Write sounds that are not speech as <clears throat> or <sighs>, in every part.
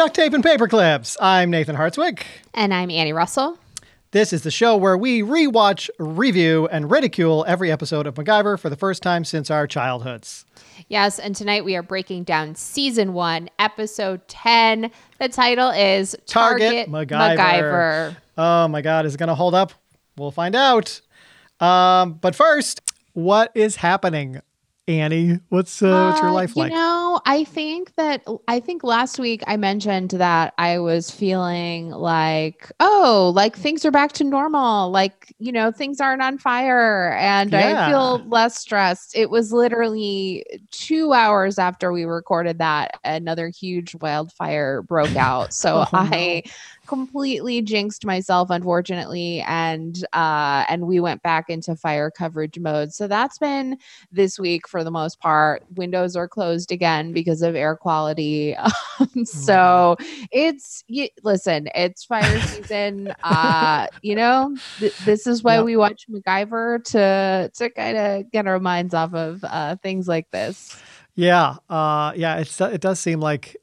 Duct Tape and Paper Clips. I'm Nathan Hartswick. And I'm Annie Russell. This is the show where we rewatch, review, and ridicule every episode of MacGyver for the first time since our childhoods. Yes, and tonight we are breaking down season one, episode 10. The title is Target, Target, MacGyver. MacGyver. Oh my God, is it going to hold up? We'll find out. Um, but first, what is happening, Annie? What's, uh, what's your Uh, life you like? You know, I think that I think last week I mentioned that I was feeling like, oh, like things are back to normal. Like, you know, things aren't on fire and Yeah. I feel less stressed. It was literally two hours after we recorded that, another huge wildfire broke out. So Oh, no. Completely jinxed myself unfortunately and uh and we went back into fire coverage mode so that's been this week for the most part. Windows are closed again because of air quality. <laughs> Um, so it's y- listen, it's fire <laughs> season. uh, you know, th- this is why Yep. we watch MacGyver to to kind of get our minds off of uh, things like this. Yeah, uh, yeah. It's it does seem like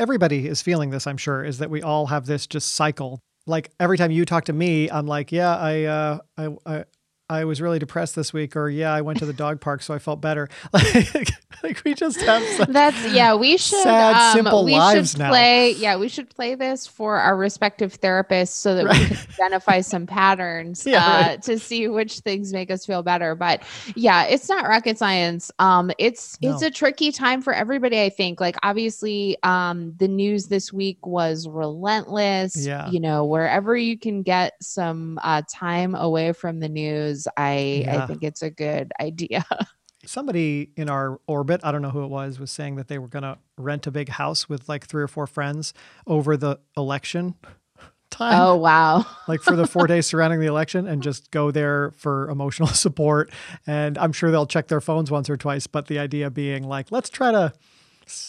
everybody is feeling this. I'm sure is that we all have this just cycle. Like every time you talk to me, I'm like, yeah, I, uh, I, I, I was really depressed this week, or yeah, I went to the dog park, so I felt better. <laughs> Like, like we just have. Such, <laughs> That's yeah. We should Sad, um, simple we lives should now. play. Yeah, we should play this for our respective therapists so that we can identify some patterns <laughs> Yeah, uh, right. to see which things make us feel better. But yeah, it's not rocket science. Um, it's it's a tricky time for everybody. I think. Like obviously, um, the news this week was relentless. Yeah. You know, wherever you can get some uh, time away from the news, I Yeah. I think it's a good idea. <laughs> somebody in our orbit, I don't know who it was, was saying that they were going to rent a big house with like three or four friends over the election <laughs> time. oh wow. <laughs> like for the four days surrounding the election and just go there for emotional support. And I'm sure they'll check their phones once or twice, but the idea being like, let's try to,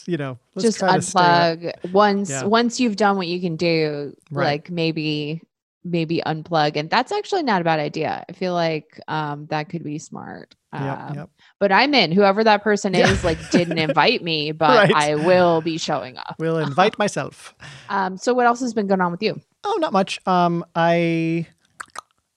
you know, let's just try to unplug once Yeah. once you've done what you can do Right. like maybe maybe unplug and that's actually not a bad idea i feel like um that could be smart Yep, Um, yep. but i'm in whoever that person is like didn't <laughs> invite me but Right. i will be showing up We'll <laughs> invite myself. um so what else has been going on with you Oh, not much. Um, I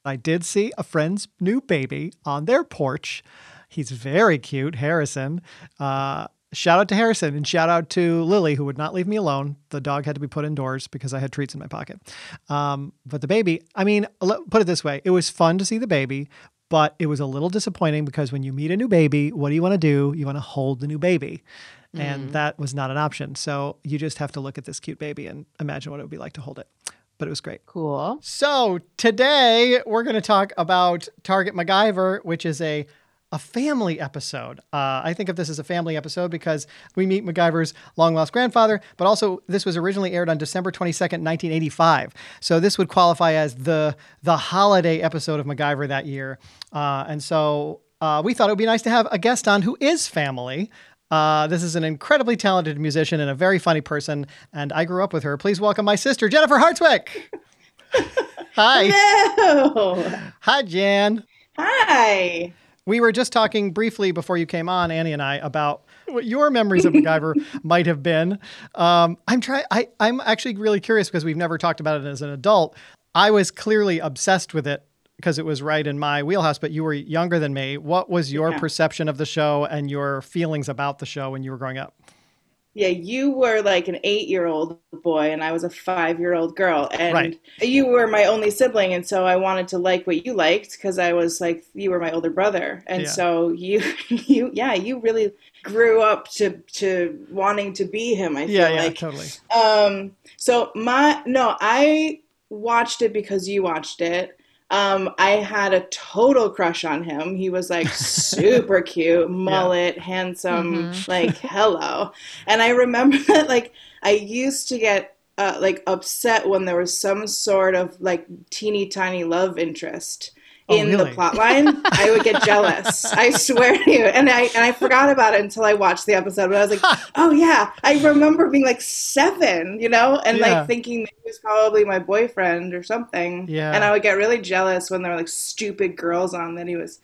I did see a friend's new baby on their porch. He's very cute, Harrison. Uh, shout out to Harrison and shout out to Lily, who would not leave me alone. The dog had to be put indoors because I had treats in my pocket. Um, but the baby, I mean, let- put it this way: it was fun to see the baby. But it was a little disappointing because when you meet a new baby, what do you want to do? You want to hold the new baby. And that was not an option. So you just have to look at this cute baby and imagine what it would be like to hold it. But it was great. cool So today we're going to talk about Target MacGyver, which is a a family episode. Uh, I think of this as a family episode because we meet MacGyver's long lost grandfather, but also this was originally aired on December 22nd, 1985. So this would qualify as the the holiday episode of MacGyver that year. Uh, and so uh, we thought it would be nice to have a guest on who is family. Uh, this is an incredibly talented musician and a very funny person, and I grew up with her. Please welcome my sister, Jennifer Hartswick. <laughs> Hi. Hello. Hi, Jan. Hi. We were just talking briefly before you came on, Annie and I, about what your memories of MacGyver <laughs> might have been. Um, I'm trying. I I'm actually really curious because we've never talked about it as an adult. I was clearly obsessed with it because it was right in my wheelhouse. But you were younger than me. What was your Yeah. perception of the show and your feelings about the show when you were growing up? Yeah, you were like an eight year old boy, and I was a five year old girl. And Right. you were my only sibling, and so I wanted to like what you liked because I was like, you were my older brother. And Yeah. so you, <laughs> you, yeah, you really grew up to, to wanting to be him, I feel Yeah, yeah, like. totally. Um, so my no, I watched it because you watched it. Um, I had a total crush on him. He was like <laughs> super cute, mullet, handsome, Mhm. like hello. And I remember <laughs> that like I used to get uh, like upset when there was some sort of like teeny tiny love interest Oh, in really? the plot line. I would get jealous. <laughs> I swear to you. And I and I forgot about it until I watched the episode. But I was like, <laughs> oh yeah, I remember being like seven, you know, and Yeah. like thinking that he was probably my boyfriend or something. Yeah. And I would get really jealous when there were like stupid girls on that he was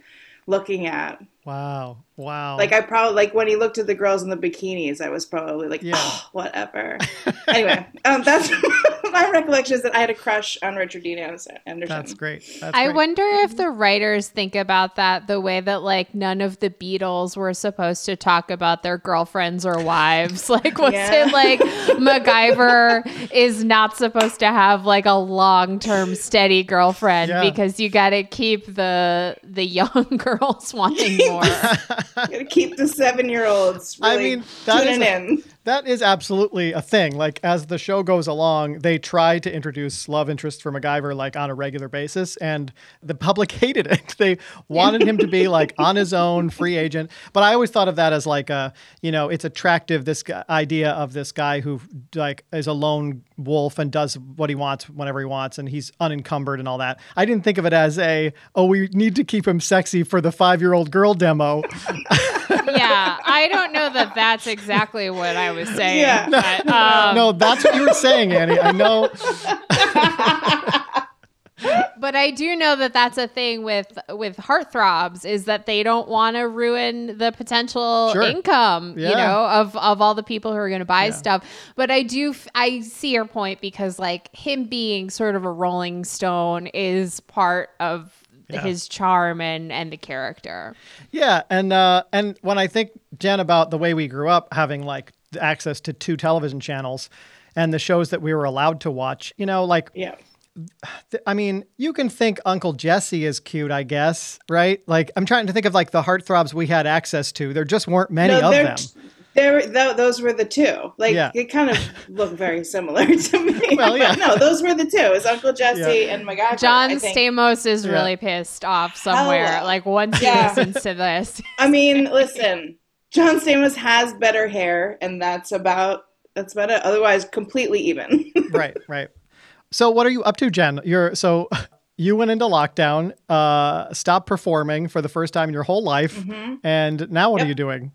looking at. Wow. Wow. Like I probably like when he looked at the girls in the bikinis, I was probably like, Yeah. oh, whatever. <laughs> anyway, um, that's <laughs> my recollection is that I had a crush on Richard Dean Anderson. That's great. That's I great. wonder if the writers think about that the way that like none of the Beatles were supposed to talk about their girlfriends or wives. <laughs> Like was Yeah. it like MacGyver is not supposed to have like a long-term steady girlfriend Yeah. because you got to keep the the young girls wanting more. <laughs> Gotta keep the seven year olds. I Really mean, that is tuning a- in. That is absolutely a thing. Like as the show goes along, they try to introduce love interest for MacGyver like on a regular basis, and the public <laughs> hated it. They wanted him to be like on his own, free agent. But I always thought of that as like a, you know, it's attractive. This idea of this guy who like is a lone wolf and does what he wants whenever he wants, and he's unencumbered and all that. I didn't think of it as a, oh, we need to keep him sexy for the five-year-old girl demo. <laughs> yeah, I don't know that that's exactly what I was saying. Yeah. but, um, no, that's what you were saying, Annie. I know. but I do know that that's a thing with with heartthrobs is that they don't want to ruin the potential Sure. income, you know, of of all the people who are going to buy Yeah. stuff. But I do f- I see your point because like him being sort of a rolling stone is part of Yeah. his charm and and the character. Yeah, and uh, and when I think Jen about the way we grew up, having like access to two television channels, and the shows that we were allowed to watch, you know, like Yeah. I mean, you can think Uncle Jesse is cute, I guess, right? Like I'm trying to think of like the heartthrobs we had access to. There just weren't many of they're- them. There, th- those were the two. Like Yeah. they kind of look very similar <laughs> to me. Well, yeah. No, those were the two. It was Uncle Jesse Yeah. and MacGyver. John I think. Stamos is Yeah. really pissed off somewhere. Hello. Like once he Yeah. listens to this, <laughs> I mean, listen, John Stamos has better hair, and that's about that's about it. Otherwise, completely even. <laughs> right, right. So what are you up to, Jen? You're so you went into lockdown, uh, stopped performing for the first time in your whole life, Mm-hmm. and now what are you doing?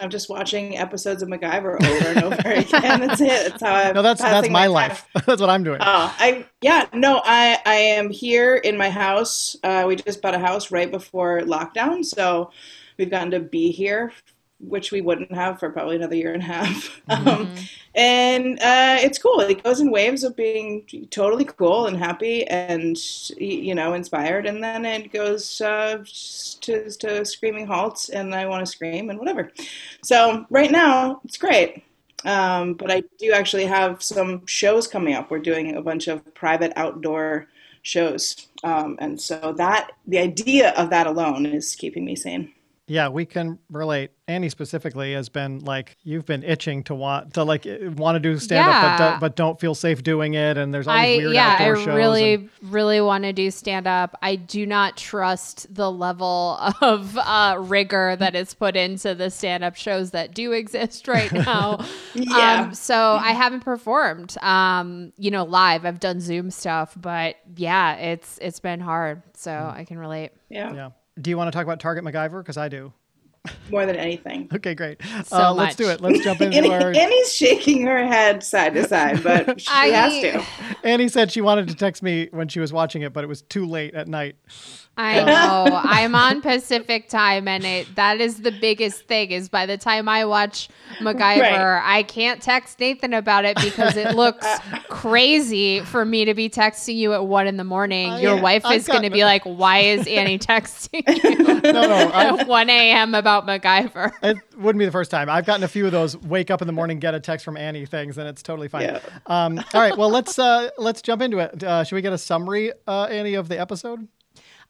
I'm just watching episodes of MacGyver over and over again. That's it. That's how I'm. <laughs> No, that's that's passing my life. <laughs> that's what I'm doing. Oh, I yeah, no, I I am here in my house. Uh, we just bought a house right before lockdown, so we've gotten to be here, which we wouldn't have for probably another year and a half. <laughs> Um, and uh, it's cool. It goes in waves of being totally cool and happy and you know inspired, and then it goes uh, to to screaming halts, and I want to scream and whatever. So right now it's great. Um, but I do actually have some shows coming up. We're doing a bunch of private outdoor shows. Um, and so that the idea of that alone is keeping me sane. Yeah, we can relate. Annie specifically has been like you've been itching to want to like want to do stand up, but don't, but don't feel safe doing it. And there's all I these weird yeah, I outdoor shows. really and- really want to do stand up. I do not trust the level of uh, rigor that is put into the stand up shows that do exist right <laughs> now. Yeah. Um, so I haven't performed, um, you know, live. I've done Zoom stuff, but yeah, it's it's been hard. So I can relate. Yeah, yeah. Do you want to talk about Target MacGyver? Because I do. more than anything. <laughs> Okay, great. So uh, let's do it. Let's jump <laughs> into Annie, our. Annie's shaking her head side to side, but <laughs> she I- has to. Annie said she wanted to text me when she was watching it, but it was too late at night. I <laughs> know. I'm on Pacific time and it that is the biggest thing is by the time I watch MacGyver, Right. I can't text Nathan about it because it looks <laughs> crazy for me to be texting you at one in the morning. I- Your wife I've is gonna be like, Why is Annie <laughs> texting you No, no, I've, at one AM about MacGyver? it wouldn't be the first time. I've gotten a few of those wake up in the morning, get a text from Annie things, and it's totally fine. Yeah. Um, all right, well let's uh, let's jump into it. Uh, should we get a summary, uh, Annie, of the episode?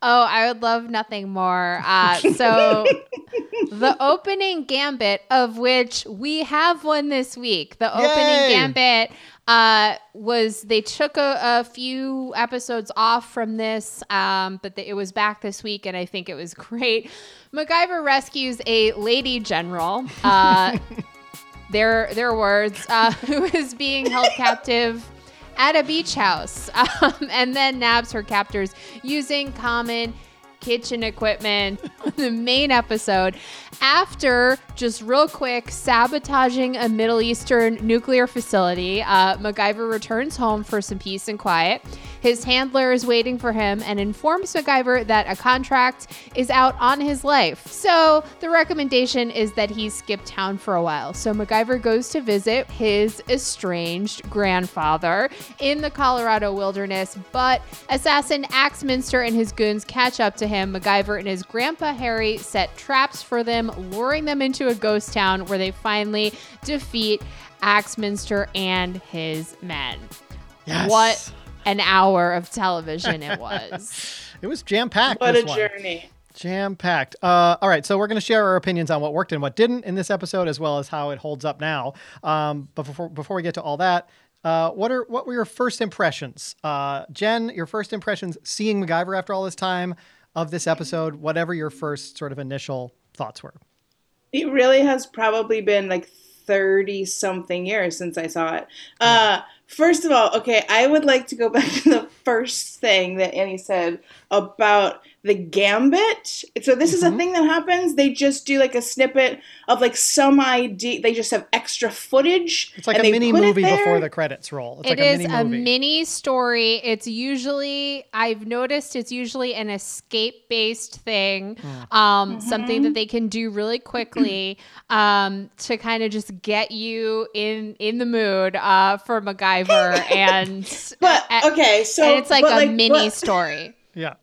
Oh, I would love nothing more. Uh, so, <laughs> the opening gambit, of which we have one this week, the Yay! opening gambit uh, was they took a, a few episodes off from this, um, but the, it was back this week, and I think it was <laughs> great. MacGyver rescues a lady general. Uh, <laughs> their their words, uh, who is being held captive at a beach house, <laughs> um, and then nabs her captors using common kitchen equipment. <laughs> the main episode, after just real quick sabotaging a Middle Eastern nuclear facility, uh, MacGyver returns home for some peace and quiet. His handler is waiting for him and informs MacGyver that a contract is out on his life. So the recommendation is that he skip town for a while. So MacGyver goes to visit his estranged grandfather in the Colorado wilderness, but assassin Axminster and his goons catch up to him. MacGyver and his grandpa Harry set traps for them, luring them into a ghost town where they finally defeat Axminster and his men. Yes. What an hour of television it was. <laughs> It was jam packed. What a one. journey. Jam packed. Uh, all right, so we're going to share our opinions on what worked and what didn't in this episode, as well as how it holds up now. Um, but before before we get to all that, uh, what are what were your first impressions, uh, Jen? Your first impressions seeing MacGyver after all this time of this episode. Whatever your first sort of initial thoughts were. It really has probably been like 30 something years since I saw it. Uh, first of all, okay, I would like to go back <laughs> to the first thing that Annie said about the gambit. So this is a Mhm. thing that happens. They just do like a snippet of like some ID. They just have extra footage. It's like and a they mini movie movie before the credits roll. It's It like is a mini a mini story. It's usually I've noticed it's usually an escape based thing, Hmm. um, something that they can do really quickly <clears throat> um, to kind of just get you in in the mood uh, for MacGyver <laughs> and But okay, so and it's like but, a mini but- story. yeah.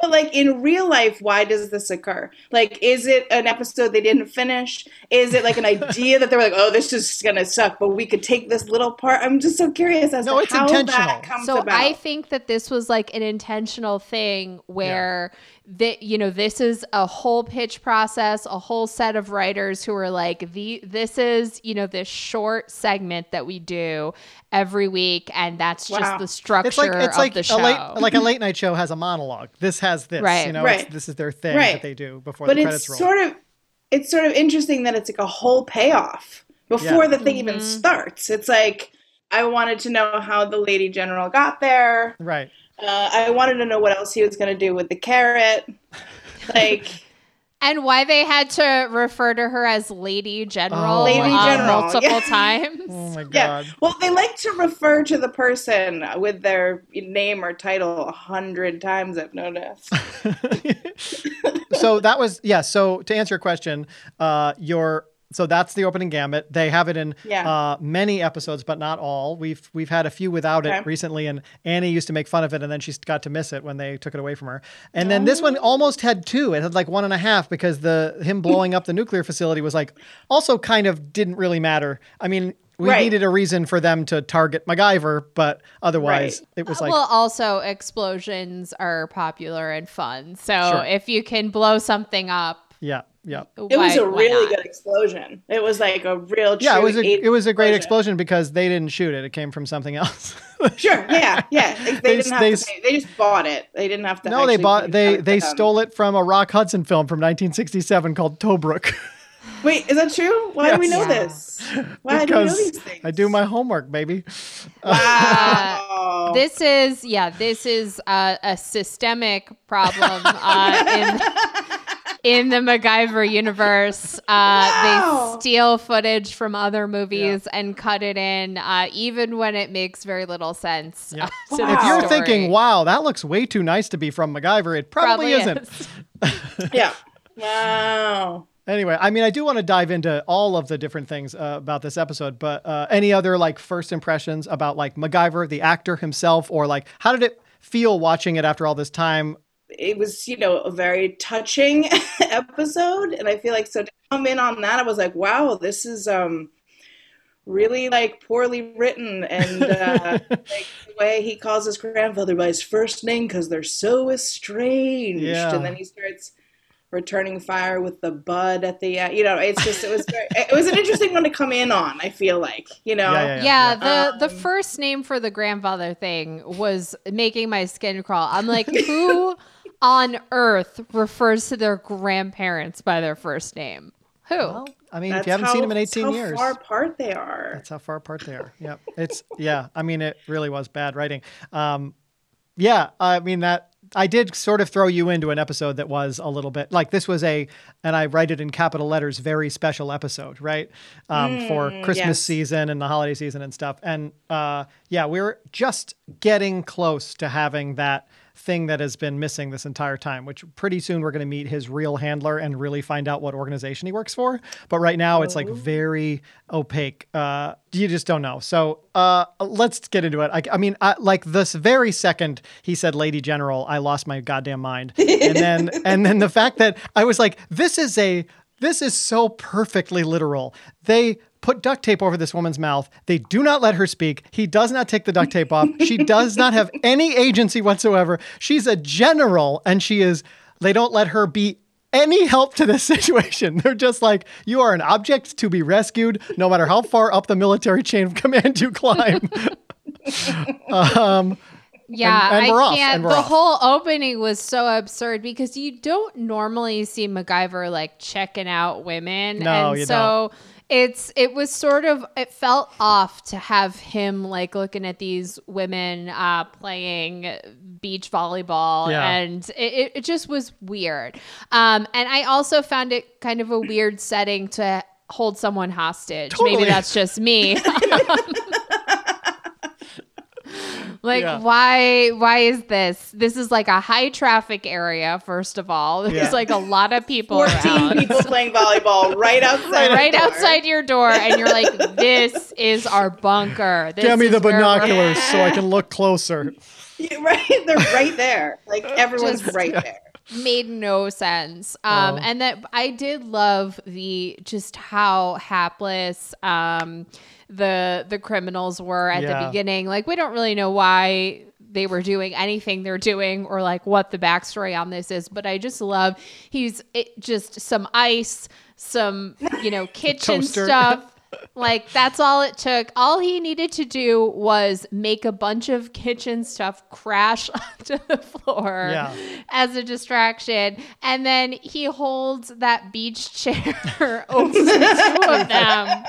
But like in real life, why does this occur? Like, is it an episode they didn't finish? Is it like an idea that they were like, "Oh, this is gonna suck," but we could take this little part? I'm just so curious as No, to it's how intentional. that comes So about. I think that this was like an intentional thing where that you know this is a whole pitch process, a whole set of writers who are like the this is you know this short segment that we do every week, and that's just the structure It's like it's of like the a show. late like a late night show has a monologue. This has this. Right. You know, it's- Right. this is their thing that they do before but the it's credits roll. sort of it's sort of interesting that it's like a whole payoff before Yeah. the thing even Mhm. starts. It's like I wanted to know how the lady general got there. right. Uh, I wanted to know what else he was going to do with the carrot. Like, <laughs> and why they had to refer to her as Lady General, Oh, Lady uh, General, multiple yeah. times. <laughs> Oh my yeah. god. Well, they like to refer to the person with their name or title a hundred times. I've noticed. <laughs> so that was yeah. So to answer your question, uh, your so that's the opening gambit. They have it in Yeah. uh, many episodes, but not all. We've we've had a few without Okay. it recently, and Annie used to make fun of it, and then she got to miss it when they took it away from her. And then this one almost had two. It had like one and a half because the him <laughs> blowing up the nuclear facility was like also kind of didn't really matter. I mean. We Right. needed a reason for them to target MacGyver, but otherwise Right. it was like well, also explosions are popular and fun. So Sure. if you can blow something up, yeah, yeah. It was a really good explosion. It was like a real. Yeah, it was a it was a great explosion because they didn't shoot it. It came from something else. <laughs> Sure. Yeah. Yeah. They, <laughs> They- didn't have they- to pay. They just bought it. They didn't have to. no, they bought they they them. stole it from a Rock Hudson film from 1967 called Tobruk. <laughs> Wait, is that true? Why do we know Yeah. this? Why do we know these things? I do my homework, baby. Wow. This is yeah, this is uh, a systemic problem uh, in in the MacGyver universe. Uh, Wow. They steal footage from other movies and cut it in, uh, even when it makes very little sense. Yeah. uh, to Wow. the If you're story. thinking, "Wow, that looks way too nice to be from MacGyver," it probably, isn't. is. <laughs> yeah. Wow. Anyway, I mean, I do want to dive into all of the different things uh, about this episode, but uh, any other like first impressions about like MacGyver, the actor himself, or like how did it feel watching it after all this time? It was, you know, a very touching <laughs> episode, and I feel like so to come in on that, I was like, wow, this is um really like poorly written, and uh, <laughs> like the way he calls his grandfather by his first name because they're so estranged, Yeah. and then he starts returning fire with the bud at the end. You know, it's just it was very, it was an interesting one to come in on. I feel like, you know. Yeah, yeah, Yeah, the the Um, first name for the grandfather thing was making my skin crawl. I'm like, who on earth refers to their grandparents by their first name? Who? Well, I mean, That's if you haven't how, seen them in that's 18 how years, far apart they are. That's how far apart they are. Yep. It's yeah. I mean, it really was bad writing. Um, yeah. I mean that I did sort of throw you into an episode that was a little bit like this was a, and I write it in capital letters, very special episode, right? Um, for Christmas yes. season and the holiday season and stuff. And uh, yeah, we're just getting close to having that thing that has been missing this entire time, which pretty soon we're going to meet his real handler and really find out what organization he works for. But right now it's like very opaque. Uh, you just don't know. So uh, let's get into it. I, I mean, I, like this very second he said Lady General, I lost my goddamn mind. And then, <laughs> and then the fact that I was like, this is a, this is so perfectly literal. They put duct tape over this woman's mouth. They do not let her speak. He does not take the duct tape off. She does not have <laughs> any agency whatsoever. She's a general and she is, they don't let her be any help to this <laughs> situation. They're just like, you are an object to be rescued, no matter how far up the military chain of command you climb. <laughs> um, Yeah, and we're I can't. and we're the off. whole opening was so absurd because you don't normally see MacGyver like checking out women, No, and you so it's it was sort of it felt off to have him like looking at these women uh, playing beach volleyball, Yeah. and it, it, just was weird. Um, and I also found it kind of a weird setting to hold someone hostage. Totally. Maybe that's just me. <laughs> <laughs> Like Yeah. why why is this? This is like a high traffic area first of all. <laughs> There's Yeah. like a lot of people 14 around. people playing volleyball <laughs> right outside. the right door. outside your door and you're like this is our bunker. <laughs> This Give me the binoculars so I can look closer. Yeah, right, they're right there. Like everyone's Just- right there. made no sense. Um, Oh. and that I did love the just how hapless um, the the criminals were at Yeah. the beginning. Like we don't really know why they were doing anything they're doing or like what the backstory on this is. But I just love he's it, just some ice, some you know <laughs> kitchen stuff. Like that's all it took. All he needed to do was make a bunch of kitchen stuff crash <laughs> onto the floor Yeah. as a distraction. And then he holds that beach chair over the two of them.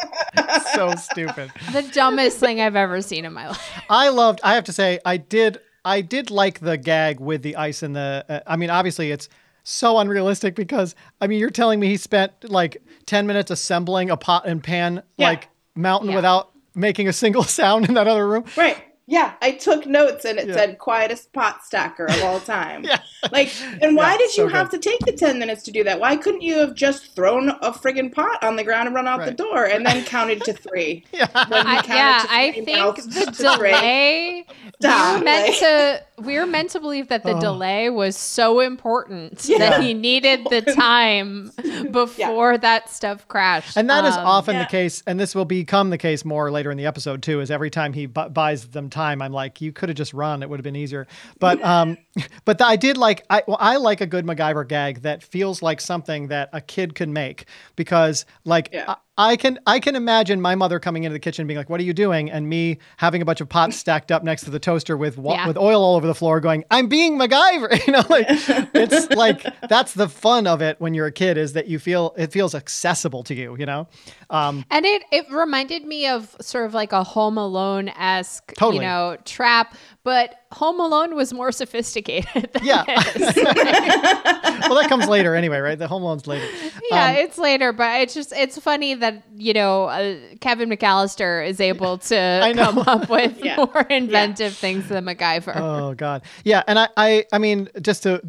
so stupid. The dumbest thing I've ever seen in my life. I loved. I have to say, I did. I did like the gag with the ice and the. Uh, I mean, obviously, it's so unrealistic because I mean, you're telling me he spent like ten minutes assembling a pot and pan Yeah. like mountain Yeah. without making a single <laughs> sound in that other room. Right. Yeah, I took notes and it Yeah. said quietest pot stacker of all <laughs> time. Yeah. Like, and why Yeah, did you so have good. to take the 10 minutes to do that? Why couldn't you have just thrown a friggin' pot on the ground and run out the door and then <laughs> counted to three? <laughs> Yeah. I, yeah, I think the delay. We Stop, were meant to. We were meant to believe that the Oh. delay was so important Yeah. that he needed the time before that stuff crashed. And that is Um, often yeah. the case, and this will become the case more later in the episode too. Is every time he bu- buys them time, I'm like, you could have just run; it would have been easier. But um, <laughs> but the, I did like I well, I like a good MacGyver gag that feels like something that a kid could make because like Yeah. I, I can I can imagine my mother coming into the kitchen being like, "What are you doing?" and me having a bunch of pots stacked up next to the toaster with wa- Yeah. with oil all over the floor, going, "I'm being MacGyver." <laughs> You know, like it's <laughs> like that's the fun of it when you're a kid is that you feel it feels accessible to you. You know, um, And it it reminded me of sort of like a Home Alone esque, Totally. you know, trap. But Home Alone was more sophisticated. <laughs> Than Yeah. this. <laughs> well, that comes later anyway, right? The home Alone's later. yeah, Um, it's later, but it's just it's funny that you know uh, Kevin McCallister is able to <laughs> know. come up with Yeah. more inventive things than MacGyver. Oh God, yeah, and I, I, I mean, just to,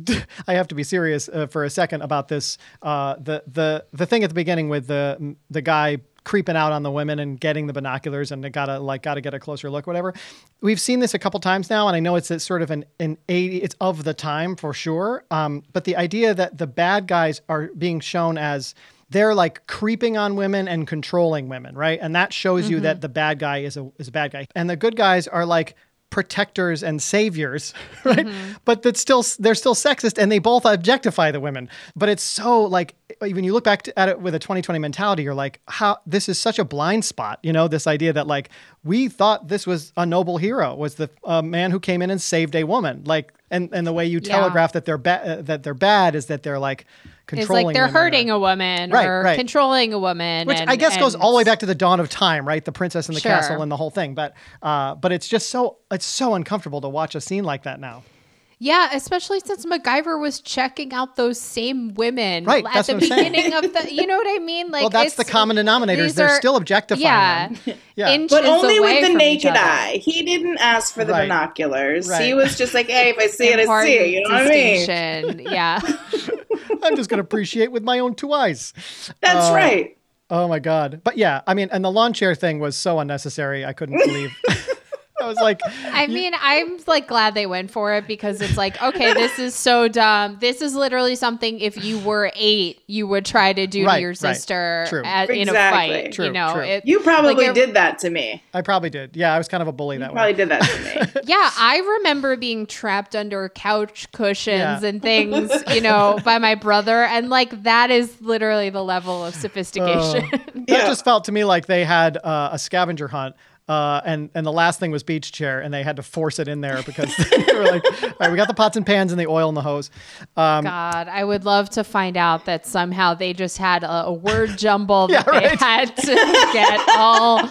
I have to be serious uh, for a second about this. Uh, the, the, the thing at the beginning with the, the guy creeping out on the women and getting the binoculars and they gotta like gotta get a closer look, whatever. We've seen this a couple times now, and I know it's a, sort of an an eighty, it's of the time for sure. Um, but the idea that the bad guys are being shown as they're like creeping on women and controlling women, right? And that shows you that the bad guy is a is a bad guy, and the good guys are like protectors and saviors, <laughs> right? But that's still they're still sexist and they both objectify the women. But it's so like when you look back at it with a 2020 mentality, you're like, how this is such a blind spot, you know, this idea that like we thought this was a noble hero was the uh, man who came in and saved a woman, like and and the way you Yeah. telegraph that they're bad uh, that they're bad is that they're like It's like they're or- hurting a woman Right, or right. controlling a woman, which and- I guess goes all the way back to the dawn of time, right? The princess in the Sure. castle and the whole thing. But uh, but it's just so it's so uncomfortable to watch a scene like that now. Yeah, especially since MacGyver was checking out those same women Right, at that's the what beginning of the. You know what I mean? Like, well, that's the common denominators. these They're are- still objectifying Yeah, them. <laughs> Yeah. <laughs> But only with the naked eye. He didn't ask for the Right. binoculars. Right. He was just like, hey, if I see it, I see it. You know what I mean? Yeah. <laughs> I'm just going to appreciate with my own two eyes. That's Uh, right. Oh my god! But yeah, I mean, and the lawn chair thing was so unnecessary. I couldn't believe. I was like, <laughs> I mean, I'm like glad they went for it because it's like, okay, this is so dumb. This is literally something if you were eight, you would try to do Right, to your right. sister True. at, in a fight. True, you know, true. It- You probably like, it- did that to me. I probably did. Yeah, I was kind of a bully that You probably way. did that to me. <laughs> Yeah, I remember being trapped under couch cushions Yeah. and things, you know, by my brother. And like that is literally the level of sophistication. That Yeah. just felt to me like they had uh, a scavenger hunt. Uh, and and the last thing was beach chair, and they had to force it in there because <laughs> they were like, "All right, we got the pots and pans and the oil and the hose." Um, God, I would love to find out that somehow they just had a, a word <laughs> jumble that Yeah, they had to get all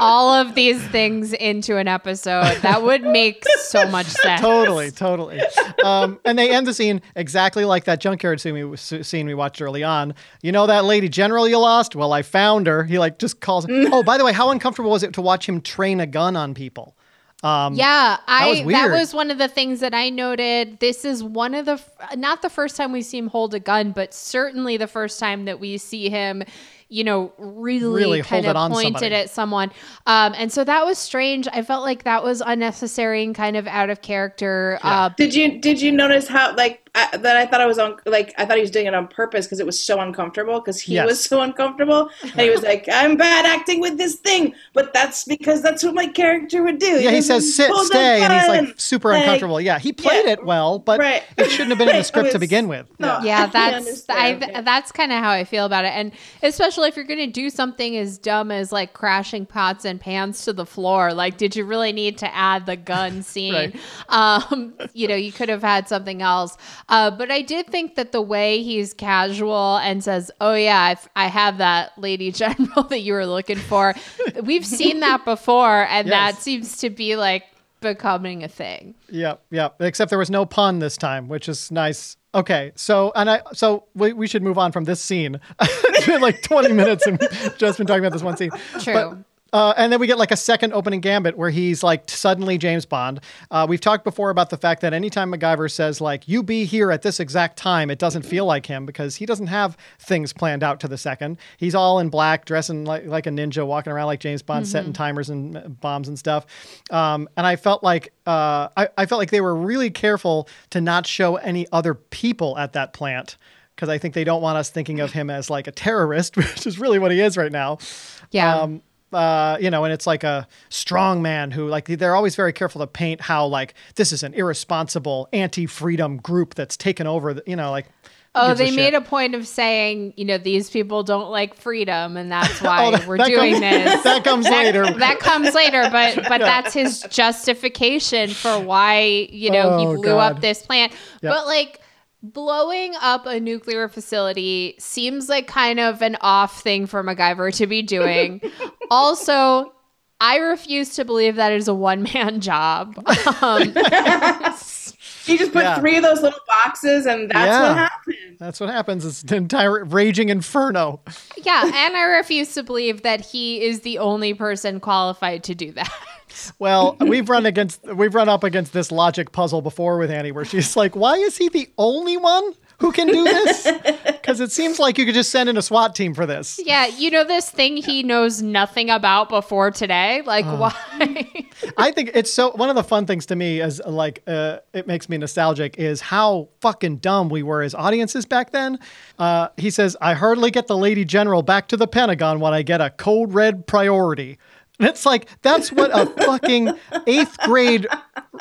all of these things into an episode. That would make so much <laughs> sense. totally, totally. Um, and they end the scene exactly like that junkyard scene we, scene we watched early on. You know that lady general you lost? Well, I found her. He like just calls. oh, by the way, how uncomfortable was it to watch him train a gun on people? Um, Yeah, I was that was one of the things that I noted. This is one of the not the first time we see him hold a gun, but certainly the first time that we see him, you know, really, Really kind hold of on pointed somebody. at someone. Um, and so that was strange. I felt like that was unnecessary and kind of out of character. Uh, Did you did you notice how like I, that? I thought I was on like I thought he was doing it on purpose because it was so uncomfortable because he Yes. was so uncomfortable and he was like I'm bad acting with this thing, but that's because that's what my character would do. Yeah, he doesn't says sit, stay, and he's like super Like, uncomfortable. Yeah, he played yeah. it well, but Right. it shouldn't have been in the <laughs> script it to begin with. no. yeah <laughs> I that's I, that's kind of how i feel about it and especially if you're going to do something as dumb as like crashing pots and pans to the floor like did you really need to add the gun <laughs> scene Right. um you know you could have had something else uh but i did think that the way he's casual and says oh yeah I've, i have that lady <laughs> general that you were looking for we've seen that <laughs> before and Yes. that seems to be like becoming a thing Yep, yep. Except there was no pun this time, which is nice. Okay, so and I so we, we should move on from this scene. it's <laughs> been like 20 minutes and just been talking about this one scene. True. But, uh, and then we get like a second opening gambit where he's like suddenly James Bond. Uh, we've talked before about the fact that anytime MacGyver says like "you be here at this exact time," it doesn't feel like him because he doesn't have things planned out to the second. He's all in black, dressing like like a ninja, walking around like James Bond, setting timers and uh, bombs and stuff. Um, and I felt like uh, I, I felt like they were really careful to not show any other people at that plant because I think they don't want us thinking of him as like a terrorist, <laughs> which is really what he is right now. yeah Um, uh, you know, and it's like a strong man who, like, they're always very careful to paint how, like, this is an irresponsible anti-freedom group that's taken over. The, you know, like. Oh, gives a they made a point of saying, you know, these people don't like freedom, and that's <laughs> why Oh, that- we're that doing comes- this. <laughs> That comes later. <laughs> That comes later, but but that's his justification for why you know Oh, he blew God. up this plant. Yep. But like blowing up a nuclear facility seems like kind of an off thing for MacGyver to be doing. <laughs> also, I refuse to believe that is a one man <laughs> job. Um, <laughs> He just put Yeah. three of those little boxes, and that's Yeah. what happened. That's what happens. It's an entire raging inferno. yeah, and I refuse to believe that he is the only person qualified to do that. Well, <laughs> we've run against we've run up against this logic puzzle before with Annie, where she's like, "Why is he the only one who can do this?" <laughs> Because it seems like you could just send in a SWAT team for this. Yeah, you know this thing he knows nothing about before today? Like, why? I think it's so one of the fun things to me is like uh, it makes me nostalgic is how fucking dumb we were as audiences back then. Uh, he says, "I hardly get the lady general back to the Pentagon when I get a code red priority." It's like that's what a fucking eighth grade,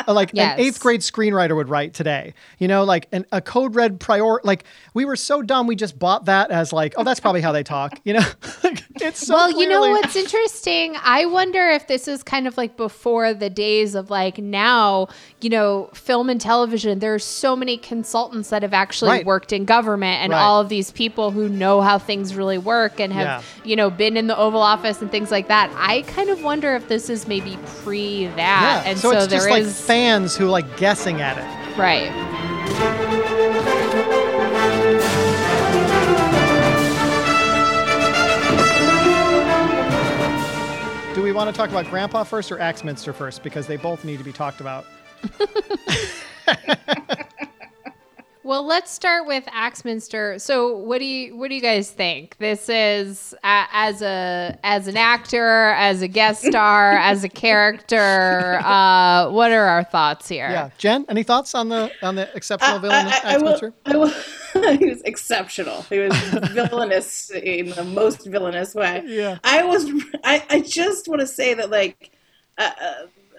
Uh, like Yes. an eighth grade screenwriter would write today. You know, like an, a code red prior. Like we were so dumb, we just bought that as like, oh, that's probably how they talk. You know, <laughs> it's so. well, you know what's interesting? I wonder if this is kind of like before the days of like now, you know, film and television. There's so many consultants that have actually Right. worked in government and Right. all of these people who know how things really work and have, Yeah. you know, been in the Oval Office and things like that. I kind of wonder if this is maybe pre that. Yeah. And so, so, there is. like fans who like guessing at it. Right. Do we want to talk about Grandpa first or Axminster first? Because they both need to be talked about. <laughs> Well, let's start with Axminster. So, what do you what do you guys think? This is uh, as a as an actor, as a guest <laughs> star, as a character. Uh, what are our thoughts here? Yeah, Jen, any thoughts on the on the exceptional I- villain I, I Axminster? I will, <laughs> he was exceptional. He was <laughs> villainous in the most villainous way. Yeah. I was. I, I just want to say that like, uh, uh,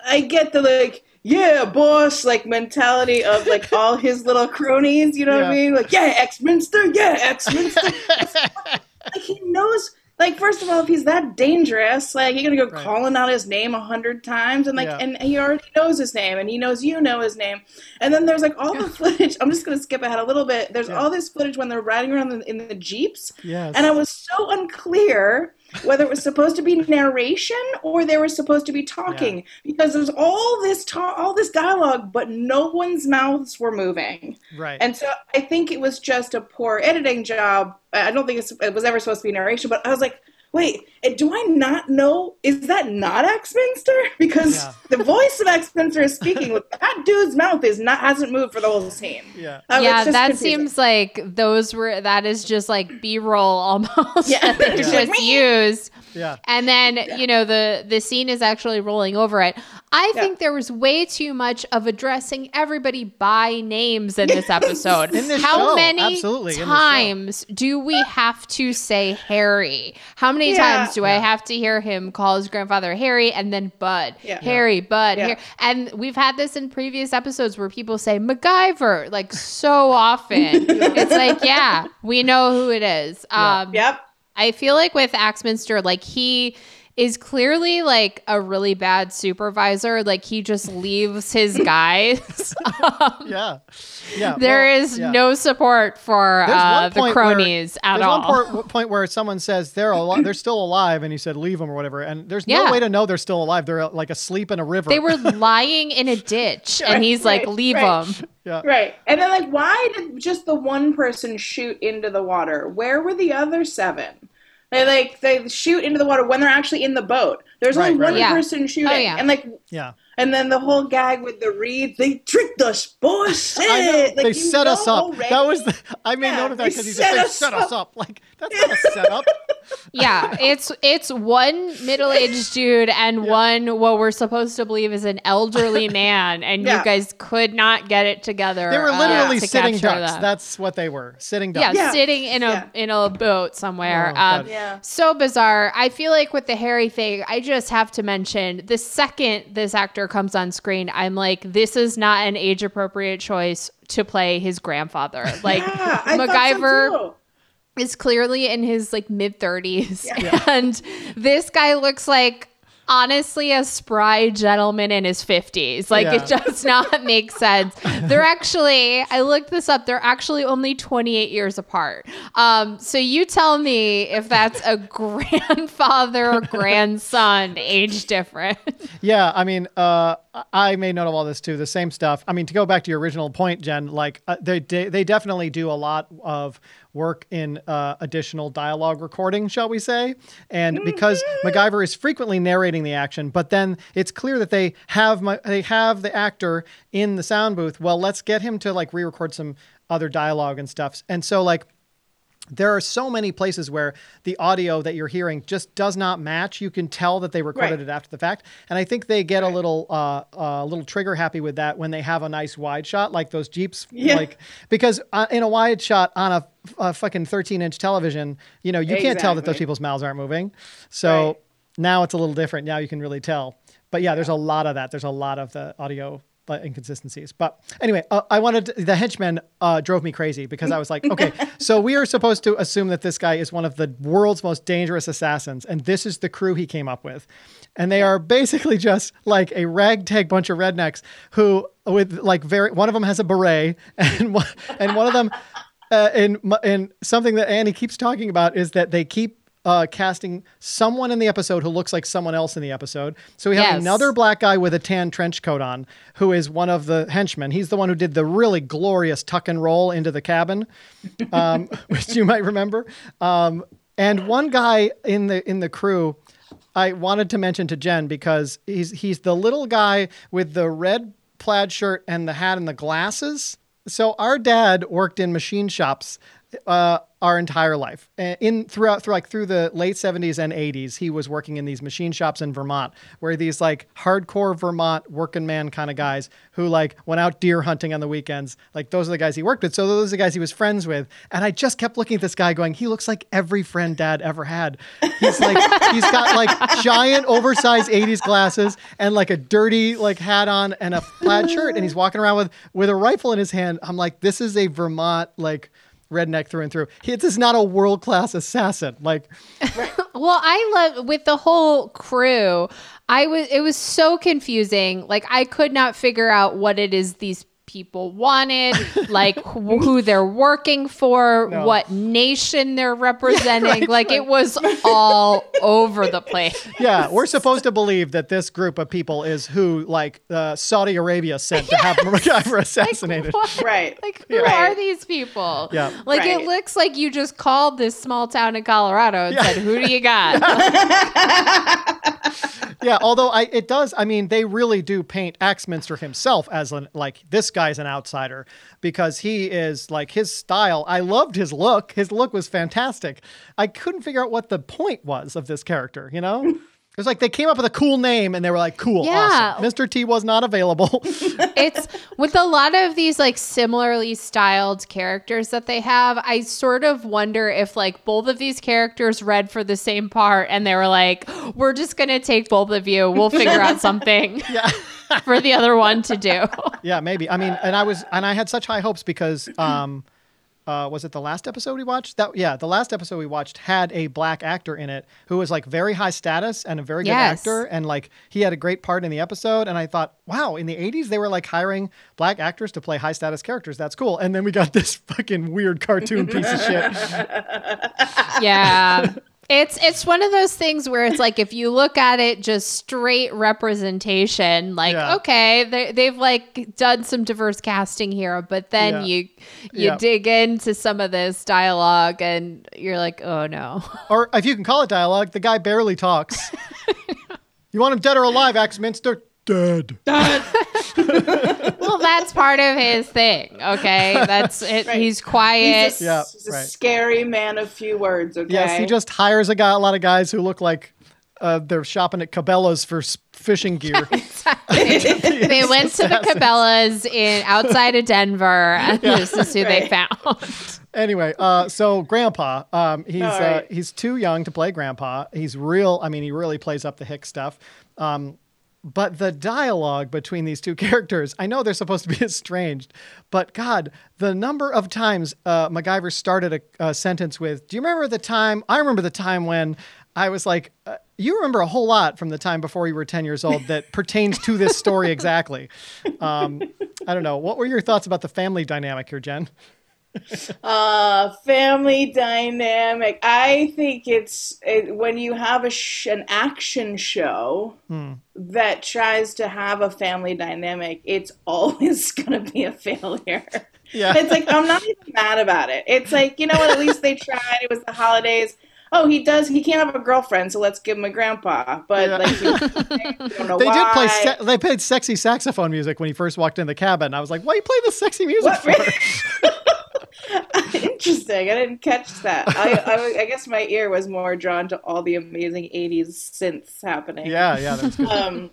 I get the like, yeah, boss, like mentality of like all his little cronies. You know what I mean? Like, yeah, Axminster, yeah, Axminster. <laughs> like he knows. Like first of all, if he's that dangerous, like you're gonna go Right. calling out his name a hundred times, and like, Yeah. and he already knows his name, and he knows you know his name, and then there's like all the footage. I'm just gonna skip ahead a little bit. There's Yeah. all this footage when they're riding around in, in the jeeps, Yes. and I was so unclear whether it was supposed to be narration or they were supposed to be talking because there's all this ta- all this dialogue, but no one's mouths were moving. right. And so I think it was just a poor editing job. I don't think it was ever supposed to be narration, but I was like, wait, eh, do I not know? Is that not Axminster? <laughs> Because Yeah. the voice of Axminster is speaking. With, <laughs> that dude's mouth is not hasn't moved for the whole scene. yeah. Uh, yeah, that confusing. seems like those were that is just like B roll almost Yeah. <laughs> that they Yeah. just used. Yeah. And then, you know, the the scene is actually rolling over it. I Yeah. think there was way too much of addressing everybody by names in this <laughs> episode. In this How show, many absolutely, in this times do we have to say Harry? How many Yeah. times do I have to hear him call his grandfather Harry and then Bud? Yeah. Harry, Bud, Yeah. Har- and we've had this in previous episodes where people say MacGyver like so often. <laughs> it's like, yeah, we know who it is. Um, Yep. I feel like with Axminster, like he is clearly like a really bad supervisor. Like he just leaves his guys. <laughs> um, Yeah. Yeah. there well, is yeah. no support for uh, the point where- cronies at There's all. There's one por- point where someone says they're al- they're still alive, and he said leave them or whatever, and there's no Yeah. way to know they're still alive. They're uh, like asleep in a river. they were lying in a ditch, and Right, he's like, "Leave right. them." yeah. Right. And then, like, why did just the one person shoot into the water? Where were the other seven? They like they shoot into the water when they're actually in the boat. There's Right, only right, one right. Yeah. person shooting, Oh, yeah. and like, Yeah. and then the whole gag with the reeds. They tricked us, boys. I know. Like, they set us up. already. That was the, I made Yeah, note of that because he said set they us set us up. up. Like that's not a setup. Yeah, it's it's one middle-aged dude and one what we're supposed to believe is an elderly <laughs> man, and Yeah. you guys could not get it together. They were uh, literally to sitting capture ducks. them. That's what they were. Sitting ducks. Yeah. sitting in a Yeah. in a boat somewhere. Oh, um, Yeah. So bizarre. I feel like with the Harry thing, I just have to mention the second this actor comes on screen, I'm like, this is not an age appropriate choice to play his grandfather. <laughs> Like Yeah, I so MacGyver too. Is clearly in his like mid 30s and this guy looks like honestly a spry gentleman in his 50s like it Yeah. does not make sense they're actually i looked this up they're actually only 28 years apart um so you tell me if that's a grandfather or grandson age difference Yeah, I mean, uh, I- I made note of all this too. The same stuff. I mean, to go back to your original point, Jen, like uh, they they they definitely do a lot of work in uh, additional dialogue recording, shall we say? And because MacGyver is frequently narrating the action, but then it's clear that they have my, they have the actor in the sound booth. Well, let's get him to like re-record some other dialogue and stuff. And so like there are so many places where the audio that you're hearing just does not match. You can tell that they recorded Right. it after the fact, and I think they get a little uh, a little trigger happy with that when they have a nice wide shot like those Jeeps, Yeah. like because uh, in a wide shot on a, a fucking 13 inch television, you know, you can't tell that those people's mouths aren't moving. So Right. now it's a little different. Now you can really tell. But yeah, there's a lot of that. There's a lot of the audio uh, inconsistencies. But anyway, uh, I wanted to- the henchmen uh, drove me crazy because I was like, okay, <laughs> so we are supposed to assume that this guy is one of the world's most dangerous assassins, and this is the crew he came up with, and they are basically just like a ragtag bunch of rednecks who, with like very, one of them has a beret, <laughs> and one, and one of them. Uh, and and something that Annie keeps talking about is that they keep uh, casting someone in the episode who looks like someone else in the episode. So we have Yes. another black guy with a tan trench coat on, who is one of the henchmen. He's the one who did the really glorious tuck and roll into the cabin, <laughs> um, <laughs> which you might remember. Um, and one guy in the in the crew, I wanted to mention to Jen because he's he's the little guy with the red plaid shirt and the hat and the glasses. So our dad worked in machine shops uh, our entire life. Uh, In throughout through like through the late 70s and 80s, he was working in these machine shops in Vermont, where these like hardcore Vermont working man kind of guys who like went out deer hunting on the weekends. Like those are the guys he worked with. So those are the guys he was friends with. And I just kept looking at this guy, going, he looks like every friend dad ever had. He's like <laughs> he's got like giant oversized 80s glasses and like a dirty like hat on and a plaid shirt, and he's walking around with with a rifle in his hand. I'm like, this is a Vermont like redneck through and through. This is not a world class assassin. Like, <laughs> Well, I love with the whole crew. I was it was so confusing. Like I could not figure out what it is these people wanted, <laughs> like wh- who they're working for, No. what nation they're representing. right, like right. it was all over the place. <laughs> yeah, we're supposed to believe that this group of people is who like uh, Saudi Arabia sent to have <laughs> MacGyver assassinated. What? Right. Like who Right. are these people? Yeah. Like Right. it looks like you just called this small town in Colorado and Yeah. said, "Who do you got?" yeah, although I it does. I mean, they really do paint Axminster himself as an like this guy's an outsider because he is like his style. I loved his look. His look was fantastic. I couldn't figure out what the point was of this character. You know. <laughs> It was like they came up with a cool name and they were like, cool, Yeah. awesome. Mr. T was not available. <laughs> it's with a lot of these like similarly styled characters that they have i sort of wonder if like both of these characters read for the same part and they were like we're just gonna take both of you we'll figure out <laughs> something <laughs> for the other one to do yeah, maybe. I mean, and I was, and I had such high hopes because, um, uh, was it the last episode we watched? That yeah, the last episode we watched had a black actor in it who was like very high status and a very good Yes. actor, and like he had a great part in the episode. And I thought, wow, in the '80s they were like hiring black actors to play high status characters. That's cool. And then we got <laughs> this fucking weird cartoon piece of shit. <laughs> yeah it's it's one of those things where it's like if you look at it just straight representation like Yeah. okay they, they've like done some diverse casting here but then Yeah. you you Yeah. dig into some of this dialogue and you're like oh no Or if you can call it dialogue, the guy barely talks. <laughs> you want him dead or alive, Axminster? Dead. <laughs> well that's part of his thing okay <laughs> that's it Right. he's quiet He's a, Yeah, he's a right. scary man of few words, okay? Yes, he just hires a guy, a lot of guys who look like uh, they're shopping at Cabela's for fishing gear. <laughs> they went to the cabela's in outside of denver and this is who they found anyway, uh, so Grandpa, um, he's All uh, he's too young to play Grandpa. He's real. I mean, he really plays up the Hick stuff. Um, but the dialogue between these two <laughs> characters, I know they're supposed to be <laughs> estranged, but God, the number of times uh, MacGyver started a, a sentence with, "Do you remember the time? I remember the time when." I was like, uh, you remember a whole lot from the time before you were 10 years old that <laughs> pertains to this story exactly. Um, I don't know. What were your thoughts about the family dynamic here, Jen? Uh, family dynamic. I think it's it, when you have a sh- an action show Hmm. that tries to have a family dynamic, it's <laughs> always going to be a failure. Yeah. It's like I'm not even mad about it. It's like you know what? At least they tried. It was the holidays. Oh, he does. He can't have a girlfriend, so let's give him a grandpa. But Yeah. like, <laughs> know They why. did play. Se- they played sexy saxophone music when he first walked in the cabin. I was like, "Why are you play this sexy music What? for?" <laughs> <laughs> Interesting. I didn't catch that. I, I, I guess my ear was more drawn to all the amazing '80s synths happening. yeah, yeah, that was good. Um.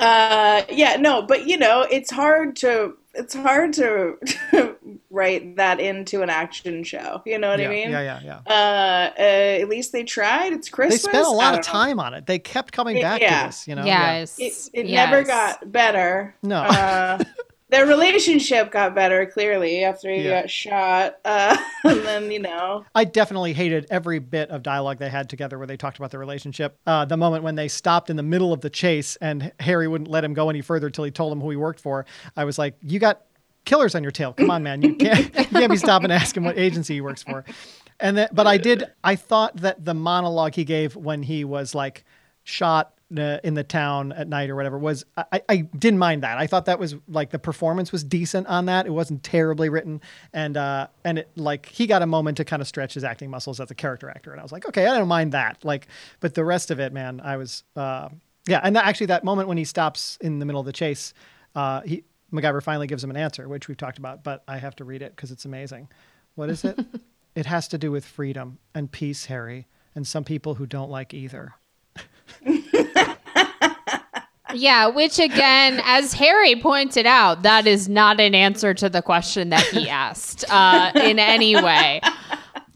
Uh. Yeah. No. But you know, it's hard to it's hard to <laughs> write that into an action show. You know what yeah, I mean? yeah, yeah, yeah. Uh, uh. At least they tried. It's Christmas. They spent a lot of don't know. time on it. They kept coming Y- back yeah. to this. You know. yes It, it yes. never got better. No. Uh, <laughs> their relationship got better clearly after he Yeah. got shot. Uh, <laughs> and then you know. I definitely hated every bit of dialogue they had together where they talked about their relationship. Uh, the moment when they stopped in the middle of the chase and Harry wouldn't let him go any further till he told him who he worked for. I was like, "You got killers on your tail. Come on, man. You can't <laughs> you can't be stopping to ask him what agency he works for." and then, but I did. I thought that the monologue he gave when he was like shot in the town at night or whatever was I, I didn't mind that. I thought that was like the performance was decent on that. It wasn't terribly written, and uh, and it like he got a moment to kind of stretch his acting muscles as a character actor, and I was like, okay, I don't mind that. Like, but the rest of it, man, I was uh, yeah, and that, actually that moment when he stops in the middle of the chase, uh, he MacGyver finally gives him an answer, which we've talked about, but I have to read it because it's amazing. What is it? <laughs> it has to do with freedom and peace, Harry, and some people who don't like either. <laughs> Yeah, which again, as Harry pointed out, that is not an answer to the question that he asked uh, in any way.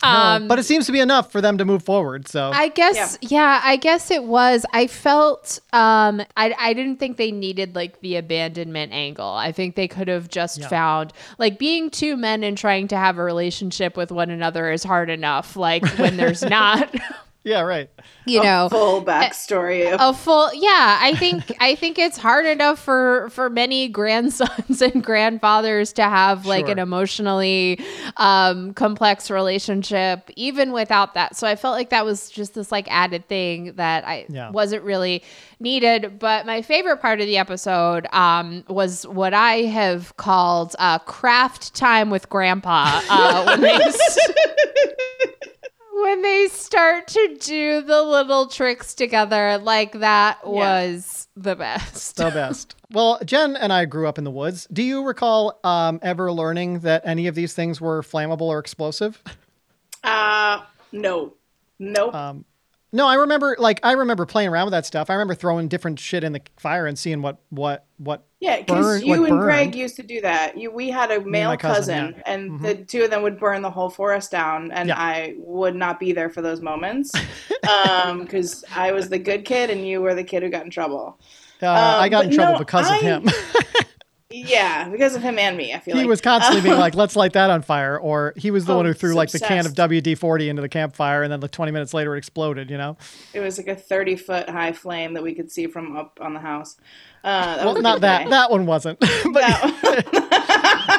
Um, no, but it seems to be enough for them to move forward. So I guess, yeah, yeah I guess it was. I felt, um, I, I didn't think they needed like the abandonment angle. I think they could have just yeah. found like being two men and trying to have a relationship with one another is hard enough. Like when there's <laughs> not yeah, right. You a know, full backstory. A, a full, yeah. I think I think it's hard enough for for many grandsons <laughs> and grandfathers to have like sure. an emotionally um, complex relationship, even without that. So I felt like that was just this like added thing that I yeah. wasn't really needed. But my favorite part of the episode um, was what I have called uh, craft time with Grandpa. Uh, when they <laughs> when they start to do the little tricks together, like that yeah. was the best. The <laughs> best. Well, Jen and I grew up in the woods. Do you recall um, ever learning that any of these things were flammable or explosive? Uh, no. Nope. Um, no, I remember like I remember playing around with that stuff. I remember throwing different shit in the fire and seeing what what what. Yeah, because you and burned. Greg used to do that. You, we had a male cousin, cousin yeah. and mm-hmm. the two of them would burn the whole forest down, and yeah. I would not be there for those moments because <laughs> um, I was the good kid and you were the kid who got in trouble. Uh, um, I got in trouble no, because I, of him. <laughs> Yeah, because of him and me. I feel like he like. was constantly being <laughs> like, "Let's light that on fire," or he was the oh, one who threw like obsessed. the can of WD forty into the campfire, and then like twenty minutes later it exploded. You know, it was like a thirty foot high flame that we could see from up on the house. Uh, well, not that. Day. That one wasn't. <laughs> but <laughs>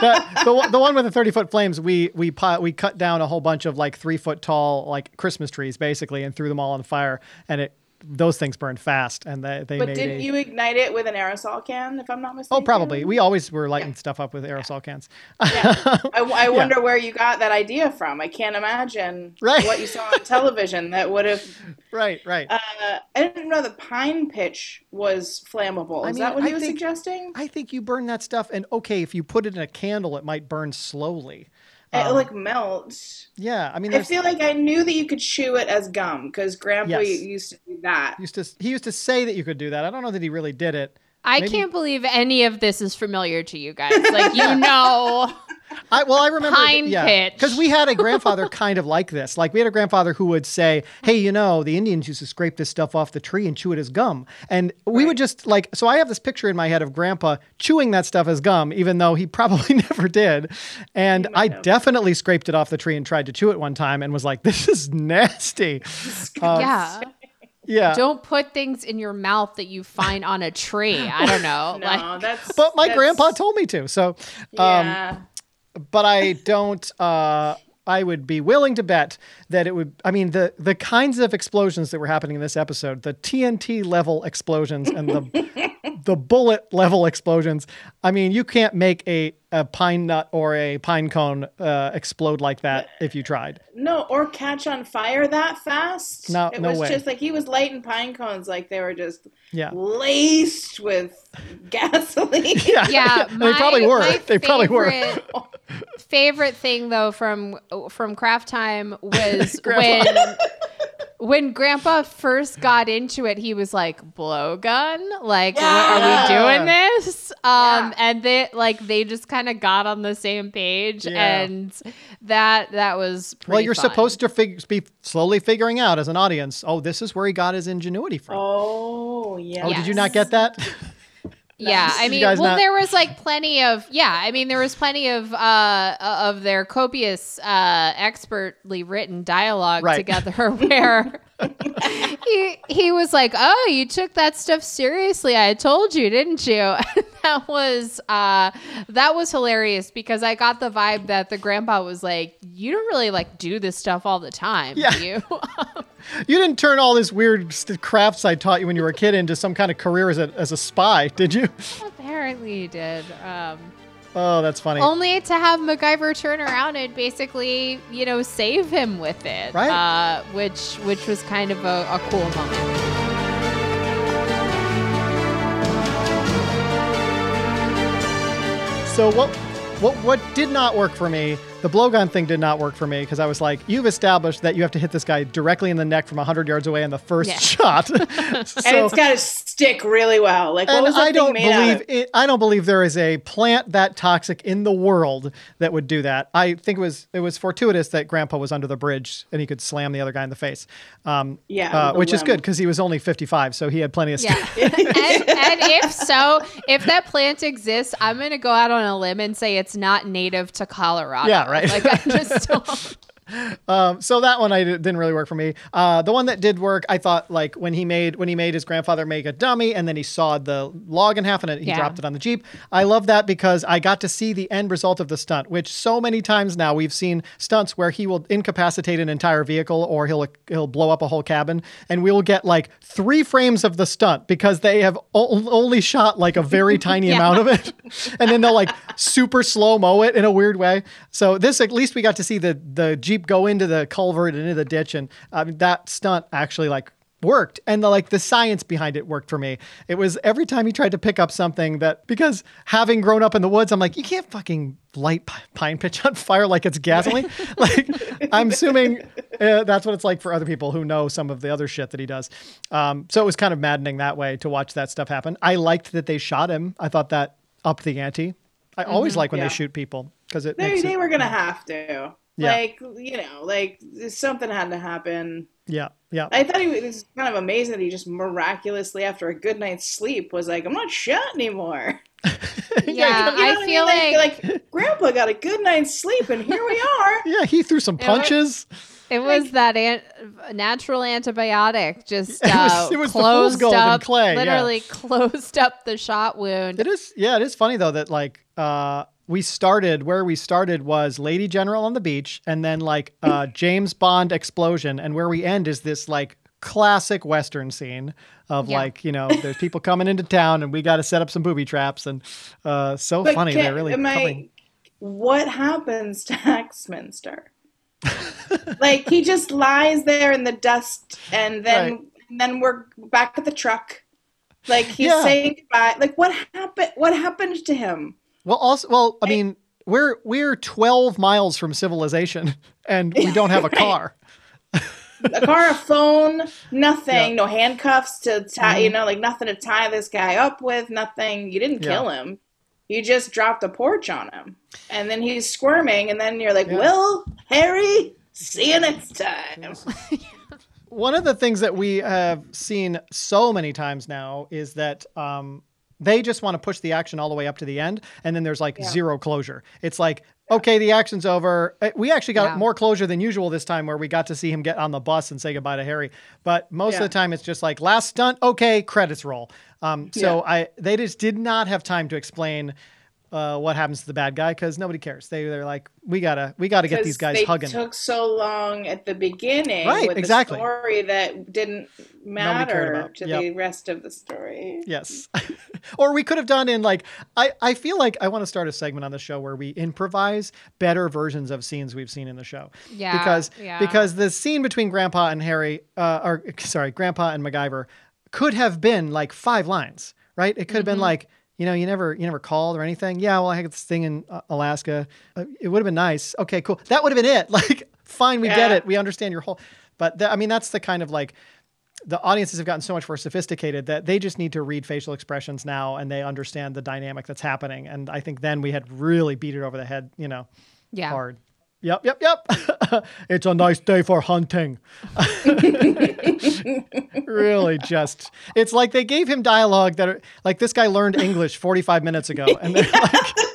the, the, the one with the thirty foot flames, we we we cut down a whole bunch of like three foot tall like Christmas trees basically, and threw them all on fire, and it those things burn fast, and they they. But didn't a, you ignite it with an aerosol can? If I'm not mistaken. Oh, probably. We always were lighting yeah. stuff up with aerosol yeah. cans. yeah. I, I <laughs> wonder yeah. where you got that idea from. I can't imagine right. what you saw on television that would have. <laughs> Right, right. Uh, I didn't know the pine pitch was flammable. Is I mean, that what he I was think, suggesting? I think you burn that stuff, and okay, if you put it in a candle, it might burn slowly. It um, like melts. Yeah, I mean, I feel like I knew that you could chew it as gum because Grandpa yes. used to do that. Used to he used to say that you could do that. I don't know that he really did it. I Maybe. can't believe any of this is familiar to you guys. Like you <laughs> know. I, well, I remember, Pine yeah, because we had a grandfather kind of like this. Like we had a grandfather who would say, "Hey, you know, the Indians used to scrape this stuff off the tree and chew it as gum," and we right. would just like. So I have this picture in my head of Grandpa chewing that stuff as gum, even though he <laughs> probably never did. And I have. definitely scraped it off the tree and tried to chew it one time, and was like, "This is nasty." Um, yeah. Yeah. Don't put things in your mouth that you find on a tree. I don't know. <laughs> no, like, that's. But my that's... grandpa told me to. So. Um, yeah but I don't. Uh, I would be willing to bet that it would. I mean, the the kinds of explosions that were happening in this episode, the TNT level explosions and the <laughs> the bullet level explosions. I mean, you can't make a, a pine nut or a pine cone uh, explode like that if you tried. No, or catch on fire that fast. No, it no was way. just like he was lighting pine cones like they were just yeah. laced with <laughs> gasoline. yeah, yeah my, they probably were. They favorite, probably were. favorite thing though from from craft time was <laughs> when when grandpa first got into it he was like blowgun like yeah. are we doing this um yeah. and they like they just kind of got on the same page yeah. and that that was well you're fun. supposed to fig- be slowly figuring out as an audience oh this is where he got his ingenuity from oh yeah oh yes. did you not get that <laughs> Yeah, I mean, well, not... there was like plenty of yeah. I mean, there was plenty of uh of their copious, uh expertly written dialogue right. together <laughs> where <laughs> he he was like, "Oh, you took that stuff seriously. I told you, didn't you?" <laughs> <laughs> that was uh that was hilarious because I got the vibe that the grandpa was like, "You don't really like do this stuff all the time, Yeah. do you?" <laughs> <laughs> You didn't turn all this weird st- crafts I taught you when you were a kid into some kind of career as a, as a spy, did you? Apparently, he did. Um, Oh, that's funny. only to have MacGyver turn around and basically, you know, save him with it, Right. Uh, which which was kind of a, a cool moment. So what what what did not work for me? The blowgun thing did not work for me because I was like, you've established that you have to hit this guy directly in the neck from 100 yards away in the first Yeah. shot. so, <laughs> <laughs> and it's got to stick really well. Like, what was that I don't made out believe of? it, I don't believe there is a plant that toxic in the world that would do that. I think it was it was fortuitous that Grandpa was under the bridge and he could slam the other guy in the face. Um, Yeah, uh, with the which is good because he was only 55, so he had plenty of. Yeah. <laughs> And, and if so, if that plant exists, I'm going to go out on a limb and say it's not native to Colorado. Yeah, right. Like, I just <laughs> don't. Um, so that one I did, didn't really work for me. Uh, the one that did work, I thought like when he made when he made his grandfather make a dummy and then he sawed the log in half and it, he Yeah. dropped it on the jeep. I love that because I got to see the end result of the stunt, which so many times now we've seen stunts where he will incapacitate an entire vehicle or he'll he'll blow up a whole cabin, and we will get like three frames of the stunt because they have o- only shot like a very <laughs> tiny Yeah. amount of it, and then they'll like super slow mo it in a weird way. So this at least we got to see the the jeep go into the culvert and into the ditch, and mean, that stunt actually like worked. And the like the science behind it worked for me. It was every time he tried to pick up something that because having grown up in the woods i'm like you can't fucking light pi- pine pitch on fire like it's gasoline. <laughs> Like i'm assuming uh, that's what it's like for other people who know some of the other shit that he does. Um, so it was kind of maddening that way to watch that stuff happen. I liked that they shot him. I thought that upped the ante. I always like when yeah. they shoot people because it They, they it, were gonna have to. Yeah. Like, you know, like something had to happen. yeah yeah I thought he was, it was kind of amazing that he just miraculously, after a good night's sleep, was like, "I'm not shot anymore." <laughs> <laughs> Yeah, You know I feel mean? like, like Grandpa got a good night's sleep, and here we are. <laughs> yeah he threw some Yeah, what- punches it was that an- natural antibiotic just It was- uh, it was closed gold up, clay, yeah. literally closed up the shot wound. It is, yeah, it is funny though that like uh, we started where we started was Lady General on the beach, and then like uh, James Bond explosion, and where we end is this like classic Western scene of Yeah. like you know there's people coming into town, and we got to set up some booby traps, and uh, so But funny can- they're really am I- What happens to <laughs> Axminster? like he just lies there in the dust, and then Right. and then we're back at the truck. Like he's Yeah. saying goodbye. Like what happened? What happened to him? Well, also, well, I mean, we're we're 12 miles from civilization, <laughs> and we don't have a <laughs> car. a car, a phone, nothing, Yeah. Mm-hmm. no handcuffs to tie, you know, like nothing to tie this guy up with, nothing. You didn't Yeah. kill him. You just dropped a porch on him. And then he's squirming, and then you're like, Yeah. Well, Harry, see you next time. <laughs> One of the things that we have seen so many times now is that um, they just want to push the action all the way up to the end, and then there's like Yeah. zero closure. It's like, okay, the action's over. Uh, We actually got Yeah. more closure than usual this time, where we got to see him get on the bus and say goodbye to Harry. But most of the time, it's just like last stunt, okay, credits roll. Um, so I they just did not have time to explain. Uh, what happens to the bad guy? Because nobody cares. They they're like, we gotta we gotta get these guys they hugging. took so long at the beginning Right, with exactly. the story that didn't matter to Yep. the rest of the story. Yes. <laughs> or we could have done in like I, I feel like I want to start a segment on the show where we improvise better versions of scenes we've seen in the show. Yeah, Because yeah. because the scene between Grandpa and Harry uh or sorry, Grandpa and MacGyver could have been like five lines, right? It could have been Mm-hmm. like you know, you never, you never called or anything. Yeah, well, I had this thing in uh, Alaska. Uh, it would have been nice. Okay, cool. That would have been it. <laughs> Like, fine, we get it. We understand your whole. But th- I mean, that's the kind of like the audiences have gotten so much more sophisticated that they just need to read facial expressions now and they understand the dynamic that's happening. And I think then we had really beat it over the head, you know, yeah. hard. Yep, yep, yep. <laughs> it's a nice day for hunting. <laughs> really just it's like they gave him dialogue that are, like this guy learned English 45 minutes ago and they're <laughs>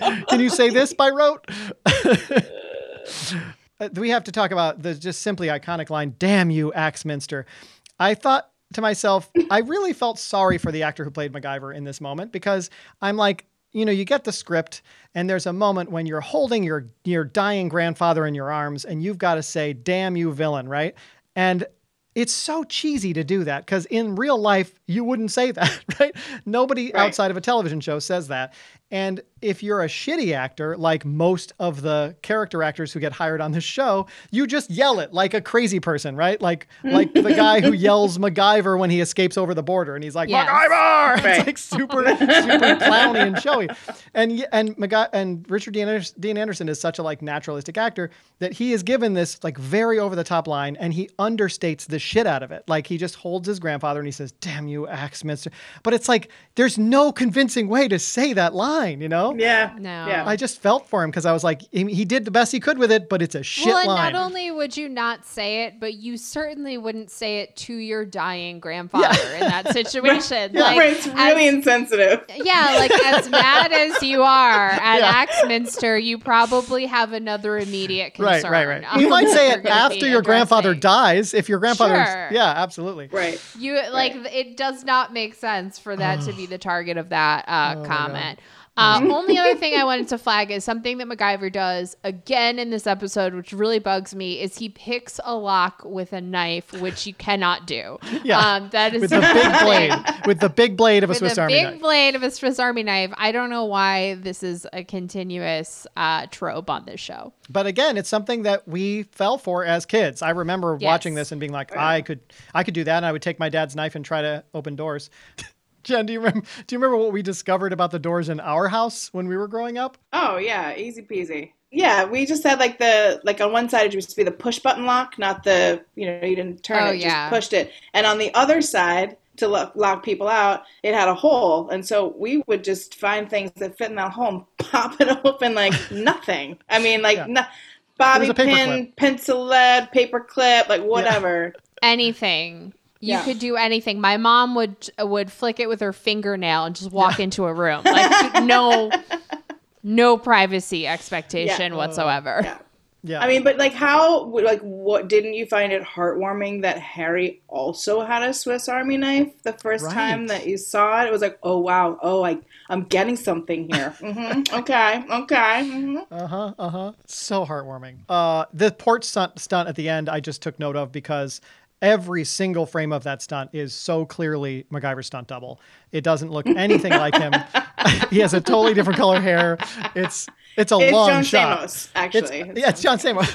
like can you say this by rote? Uh, we have to talk about the just simply iconic line, damn you, Axminster. I thought to myself, I really felt sorry for the actor who played MacGyver in this moment because I'm like, you know, you get the script and there's a moment when you're holding your your dying grandfather in your arms and you've got to say, "Damn you villain," right? And it's so cheesy to do that because in real life you wouldn't say that, <laughs> right? Nobody Right. outside of a television show says that. And if you're a shitty actor, like most of the character actors who get hired on this show, you just yell it like a crazy person, right? Like like the guy who <laughs> yells MacGyver when he escapes over the border, and he's like Yes. MacGyver. <laughs> It's like super super clowny and showy. And and MacGy- and Richard Dean Anderson, Dean Anderson is such a like naturalistic actor that he is given this like very over the top line, and he understates the shit out of it. Like he just holds his grandfather and he says, "Damn you, Axminster," but it's like there's no convincing way to say that line, you know? Yeah. No. Yeah. I just felt for him because I was like, he, he did the best he could with it, but it's a shit well, and line. not only would you not say it, but you certainly wouldn't say it to your dying grandfather in that <laughs> situation. Yeah. Like, right, it's really as- insensitive. yeah, like as mad as you are <laughs> at Yeah. Axminster, you probably have another immediate concern. right, right, right. You might say it after your grandfather dies. If your grandfather, Sure. yeah, absolutely. Right. You like it does not make sense for that to be <sighs> the target of that uh, Oh comment. Uh, only other thing I wanted to flag is something that MacGyver does again in this episode, which really bugs me, is he picks a lock with a knife, which you cannot do. <laughs> Yeah. um, that is With the <laughs> big blade, with the big blade of a Swiss Army big knife. blade of a Swiss Army knife. I don't know why this is a continuous uh, trope on this show. But again, it's something that we fell for as kids. I remember Yes. watching this and being like, I could, I could do that, and I would take my dad's knife and try to open doors. <laughs> Jen, do you remember? Do you remember what we discovered about the doors in our house when we were growing up? Oh yeah, easy peasy. Yeah, we just had like the like on one side it used to be the push button lock, not the you know you didn't turn Oh, it, yeah. just pushed it, and on the other side to lock, lock people out, it had a hole, and so we would just find things that fit in that hole and <laughs> pop it open like <laughs> nothing. I mean, like Yeah. no, bobby It was a paper pin, clip. pencil lead, paper clip, like whatever. Anything. You Yeah. could do anything. My mom would would flick it with her fingernail and just walk into a room. <laughs> Like no no privacy expectation Yeah. whatsoever. Yeah. Yeah. I mean, but like, how, like, what didn't you find it heartwarming that Harry also had a Swiss Army knife the first Right. time that you saw it? It was like, oh wow, oh, I, I'm getting something here. <laughs> hmm Okay, okay. hmm Uh huh. Uh huh. So heartwarming. Uh, the port stunt, stunt at the end, I just took note of because every single frame of that stunt is so clearly MacGyver's stunt double. It doesn't look anything like him. <laughs> he has a totally different color hair. It's it's a It's long John shot. Stamos, It's, actually. yeah, it's John Stamos.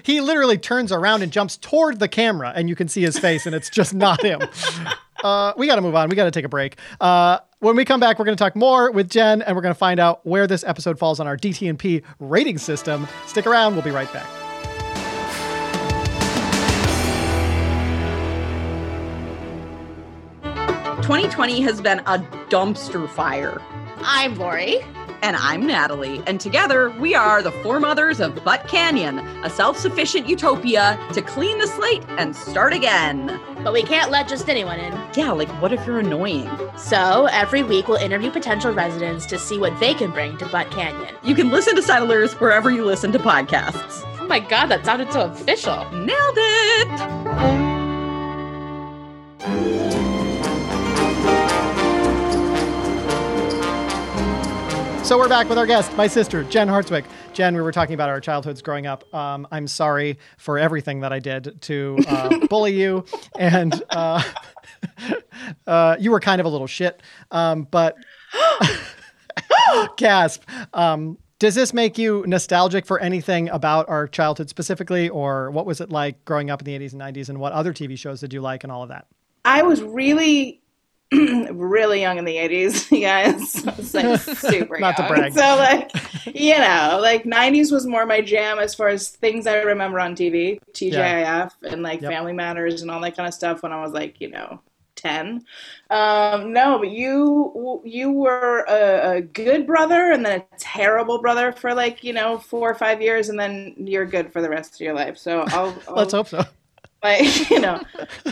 <laughs> he literally turns around and jumps toward the camera, and you can see his face, and it's just not him. <laughs> Uh, we got to move on. We got to take a break. Uh, when we come back, we're going to talk more with Jen, and we're going to find out where this episode falls on our DT&P rating system. Stick around. We'll be right back. Twenty twenty has been a dumpster fire. I'm Lori. And I'm Natalie, and together we are the four mothers of Butt Canyon, a self sufficient utopia to clean the slate and start again. But we can't let just anyone in. Yeah, like what if you're annoying? So every week we'll interview potential residents to see what they can bring to Butt Canyon. You can listen to Settlers wherever you listen to podcasts. Oh my god, that sounded so official. Nailed it! So we're back with our guest, my sister, Jen Hartswick. Jen, we were talking about our childhoods growing up. Um, I'm sorry for everything that I did to uh, bully you, and uh, <laughs> uh, you were kind of a little shit. Um, but <gasps> gasp. Um, does this make you nostalgic for anything about our childhood specifically, or what was it like growing up in the 80s and 90s, and what other TV shows did you like, and all of that? I was really, <clears throat> really young in the 80s, <laughs> you guys. I was like <laughs> super Not to young. brag. So, like, <laughs> you know, like 90s was more my jam as far as things I remember on TV, TGIF, and like Yep. Family Matters and all that kind of stuff when I was like, you know, 10. Um, no, but you you were a, a good brother and then a terrible brother for like, you know, four or five years, and then you're good for the rest of your life. So I'll, I'll Let's hope so. Like <laughs> you know,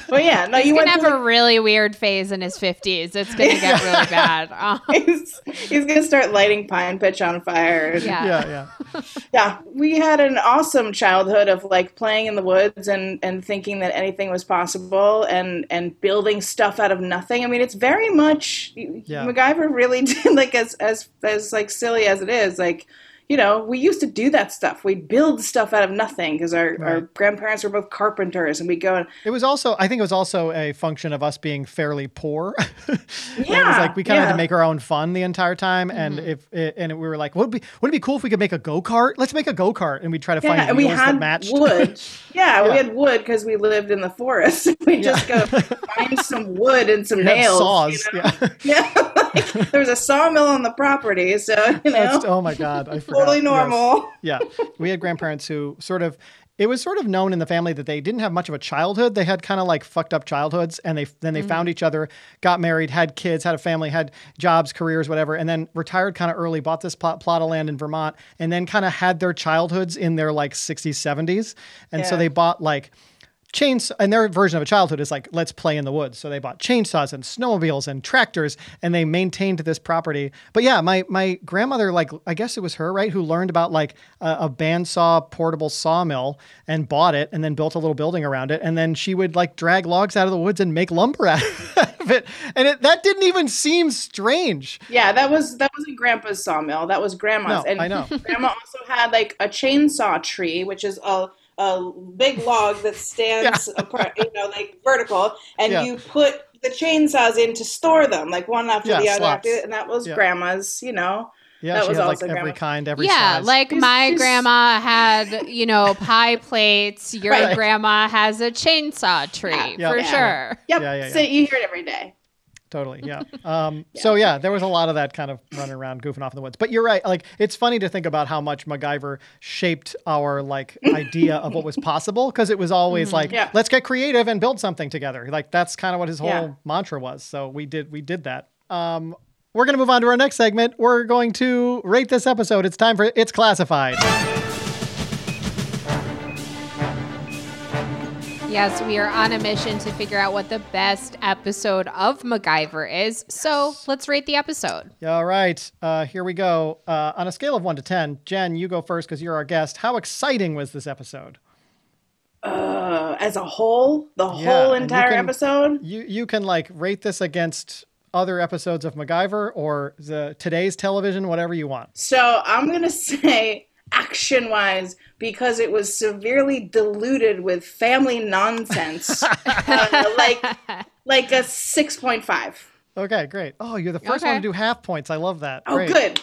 but yeah, no, He's you gonna went have to a really weird phase in his fifties. It's gonna get really bad. Uh, <laughs> he's, he's gonna start lighting pine pitch on fire. yeah. Yeah, yeah. Yeah, we had an awesome childhood of like playing in the woods and and thinking that anything was possible and and building stuff out of nothing. I mean, it's very much Yeah. MacGyver really <laughs> did like as as as like silly as it is, like you know, we used to do that stuff. We'd build stuff out of nothing because our, our grandparents were both carpenters and we go and It was also, I think it was also a function of us being fairly poor. <laughs> it was Yeah, like we kind of had to make our own fun the entire time, and mm-hmm. if it, and we were like, would it be would it be cool if we could make a go kart? Let's make a go kart, and we try to yeah, find and we had matched. wood. Yeah, <laughs> Yeah. we had wood because we lived in the forest. <laughs> we just go find some wood and some We nails. saws. you know? Yeah, Yeah, like, there was a sawmill on the property, so you know, That's, oh my god, I forgot. totally Yes. normal. <laughs> Yeah, we had grandparents who sort of. It was sort of known in the family that they didn't have much of a childhood. They had kind of like fucked up childhoods, and they then they found mm. each other, got married, had kids, had a family, had jobs, careers, whatever, and then retired kind of early. Bought this plot, plot of land in Vermont, and then kind of had their childhoods in their like 60s, 70s, and so they bought like chains and their version of a childhood is like let's play in the woods so they bought chainsaws and snowmobiles and tractors and they maintained this property but yeah my my grandmother like i guess it was her right who learned about like a, a bandsaw portable sawmill and bought it and then built a little building around it and then she would like drag logs out of the woods and make lumber <laughs> out of it and it, that didn't even seem strange Yeah, that was that wasn't Grandpa's sawmill. That was Grandma's. No, and I know. <laughs> Grandma also had like a chainsaw tree, which is a a big log that <laughs> stands apart, you know, like vertical, and Yeah. you put the chainsaws in to store them, like one after Yeah, the other, after, and that was Yeah. Grandma's. You know, yeah That she was had like also every grandma. kind every yeah, size like She's- my she's- grandma had, you know, pie plates. Your Right. grandma has a chainsaw tree Yeah. for Yeah. sure. yep. Yeah, yeah, So you hear it every day. Totally, yeah. <laughs> Um, So yeah, there was a lot of that kind of running around, goofing off in the woods. But you're right. Like it's funny to think about how much MacGyver shaped our like <laughs> idea of what was possible because it was always like, Yeah. let's get creative and build something together. Like that's kind of what his whole Yeah. mantra was. So we did we did that. Um, we're gonna move on to our next segment. We're going to rate this episode. It's time for it's classified. Yes, we are on a mission to figure out what the best episode of MacGyver is. So let's rate the episode. All right, uh, here we go. Uh, on a scale of one to ten, Jen, you go first because you're our guest. How exciting was this episode? Uh, as a whole, the Yeah, whole and you entire can- episode. You you can like rate this against other episodes of MacGyver or the today's television, whatever you want. So I'm gonna <laughs> say action wise because it was severely diluted with family nonsense, <laughs> uh, like like a six point five. Okay, great. Oh, you're the first Okay. one to do half points. I love that. Oh, Great. good.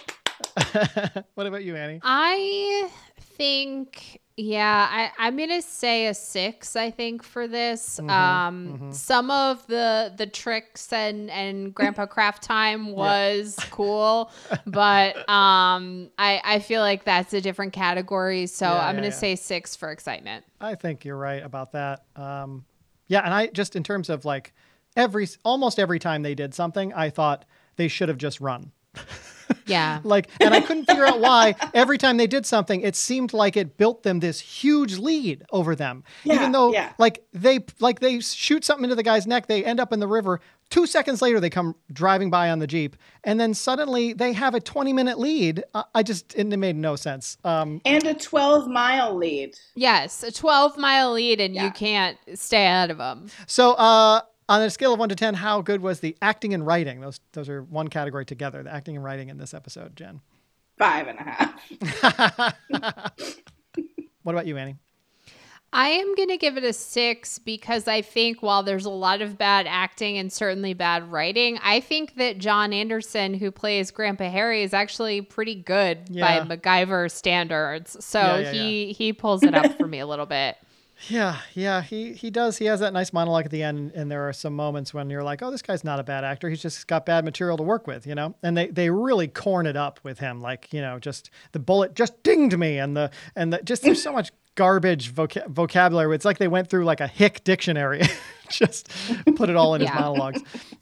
<laughs> what about you, Annie? I think, yeah, I, I'm gonna say a six. I think for this, um, some of the the tricks and and Grandpa Craft time <laughs> was cool, but um, I I feel like that's a different category. So Yeah, I'm yeah, gonna yeah. say six for excitement. I think you're right about that. Um, yeah, and I just in terms of like every almost every time they did something, I thought they should have just run. <laughs> Yeah. Like, and I couldn't figure out why every time they did something, it seemed like it built them this huge lead over them. Yeah, Even though, yeah. like they like they shoot something into the guy's neck, they end up in the river. Two seconds later, they come driving by on the jeep, and then suddenly they have a 20 minute lead. I, I just it made no sense. Um, And a 12 mile lead. Yes, a 12 mile lead, and you can't stay out of them. so, uh, on a scale of one to ten, how good was the acting and writing? Those those are one category together. The acting and writing in this episode, Jen. Five and a half. <laughs> What about you, Annie? I am going to give it a six because I think while there's a lot of bad acting and certainly bad writing, I think that John Anderson, who plays Grandpa Harry, is actually pretty good Yeah. by MacGyver standards. So Yeah, yeah, he he pulls it up for me a little bit. <laughs> Yeah, yeah, he he does. He has that nice monologue at the end, and there are some moments when you're like, "Oh, this guy's not a bad actor. He's just got bad material to work with," you know. And they they really corn it up with him, like you know, just the bullet just dinged me, and the and the just there's so much garbage voca- vocabulary. It's like they went through like a hick dictionary, <laughs> just put it all in his monologues.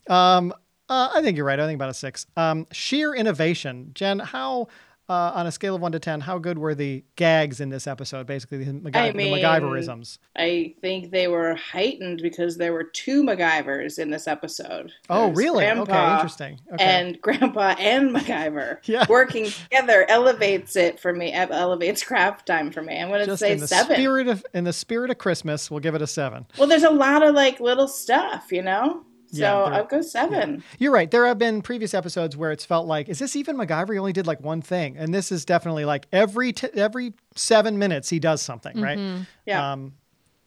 Um, uh, I think you're right. I think about a six. Um, sheer innovation, Jen. How uh, on a scale of one to ten, how good were the gags in this episode? Basically, the, MacGy- I the mean- MacGyverisms. I think they were heightened because there were two MacGyvers in this episode. Oh, There's really? okay, interesting. Okay. And <laughs> Grandpa and MacGyver <laughs> Yeah. working together elevates it for me. Elevates craft time for me. I'm going to say in the seven. spirit of in the spirit of Christmas, we'll give it a seven. Well, there's a lot of like little stuff, you know. So Yeah, I'll go seven. You're right. There have been previous episodes where it's felt like, is this even MacGyver? He only did like one thing, and this is definitely like every t- every seven minutes he does something, right? Yeah. Um,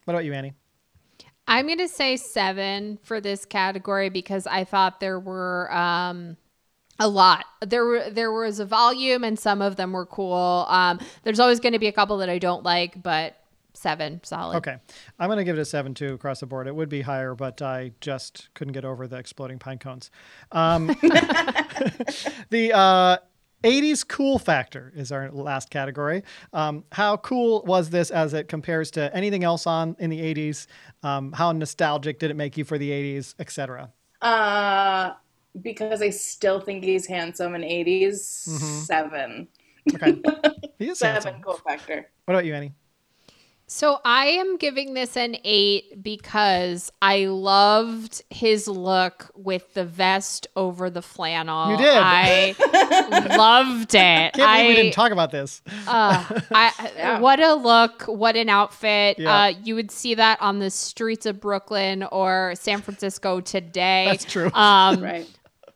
what about you, Annie? I'm going to say seven for this category because I thought there were um, a lot. There were there was a volume, and some of them were cool. Um, there's always going to be a couple that I don't like, but seven solid. Okay, I'm going to give it a seven too across the board. It would be higher, but I just couldn't get over the exploding pine cones. Um, <laughs> <laughs> the uh, 80s cool factor is our last category. Um, how cool was this as it compares to anything else on in the 80s? Um, how nostalgic did it make you for the 80s, etc. Uh, because I still think he's handsome in 80s. Mm-hmm. Seven. Okay, he is <laughs> Seven handsome. cool factor. What about you, Annie? So I am giving this an eight because I loved his look with the vest over the flannel. You did. I <laughs> loved it. Can't believe I, we didn't talk about this. Uh, I, Yeah. <laughs> <laughs> What a look! What an outfit! Yeah. Uh, you would see that on the streets of Brooklyn or San Francisco today. That's true. Um, Right.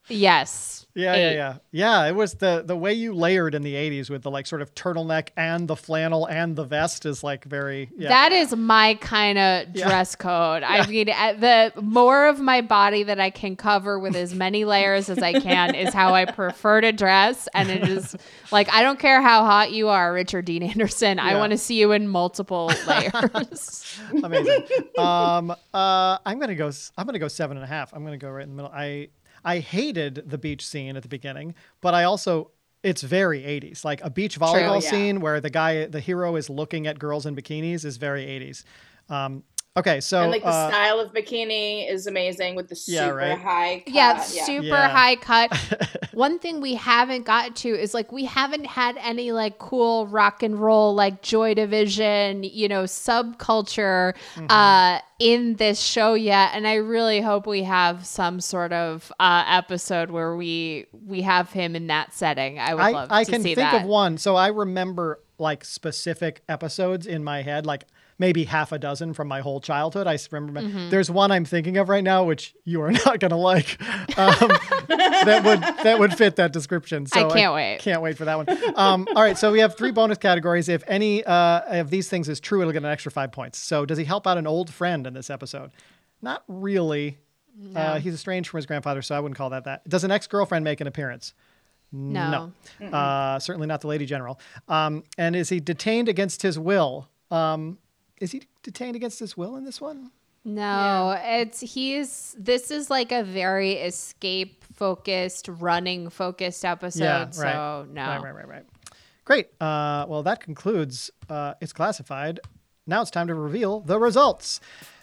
Yes. Yeah, yeah, yeah, yeah. It was the the way you layered in the '80s with the like sort of turtleneck and the flannel and the vest is like very. Yeah. That is my kind of Yeah. dress code. I mean, the more of my body that I can cover with as many layers as I can is how I prefer to dress. And it is like I don't care how hot you are, Richard Dean Anderson. I want to see you in multiple <laughs> layers. amazing. um, uh, I'm gonna go. s- I'm gonna go seven and a half. I'm gonna go right in the middle. I I hated the beach scene at the beginning, but I also it's very 80s. Like a beach volleyball yeah. scene where the guy, the hero, is looking at girls in bikinis is very 80s. Um, okay, so and like the uh, style of bikini is amazing with the super Yeah, right. high cut. yeah, super Yeah. high cut. <laughs> One thing we haven't got to is like we haven't had any like cool rock and roll like Joy Division, you know, subculture Mm-hmm. uh in this show yet and I really hope we have some sort of uh episode where we we have him in that setting. I would I, love I to can see think that. of one. So I remember like specific episodes in my head, like maybe half a dozen from my whole childhood. I s- remember Mm-hmm. there's one I'm thinking of right now, which you are <laughs> not going to like. Um, that would that would fit that description. So I can't wait. Can't wait for that one. Um, all right, so we have three bonus categories. If any uh, of these things is true, it'll get an extra five points. So does he help out an old friend in this episode? Not really. Uh, he's estranged from his grandfather, so I wouldn't call that that. Does an ex girlfriend make an appearance? No. Uh, certainly not the lady general. Um, and is he detained against his will? Um, is he detained against his will in this one? No, it's he's this is like a very escape focused, running focused episode. Yeah, right. So no. Right, right, right, right. Great. Uh, well, that concludes uh, It's Classified. Now it's time to reveal the results.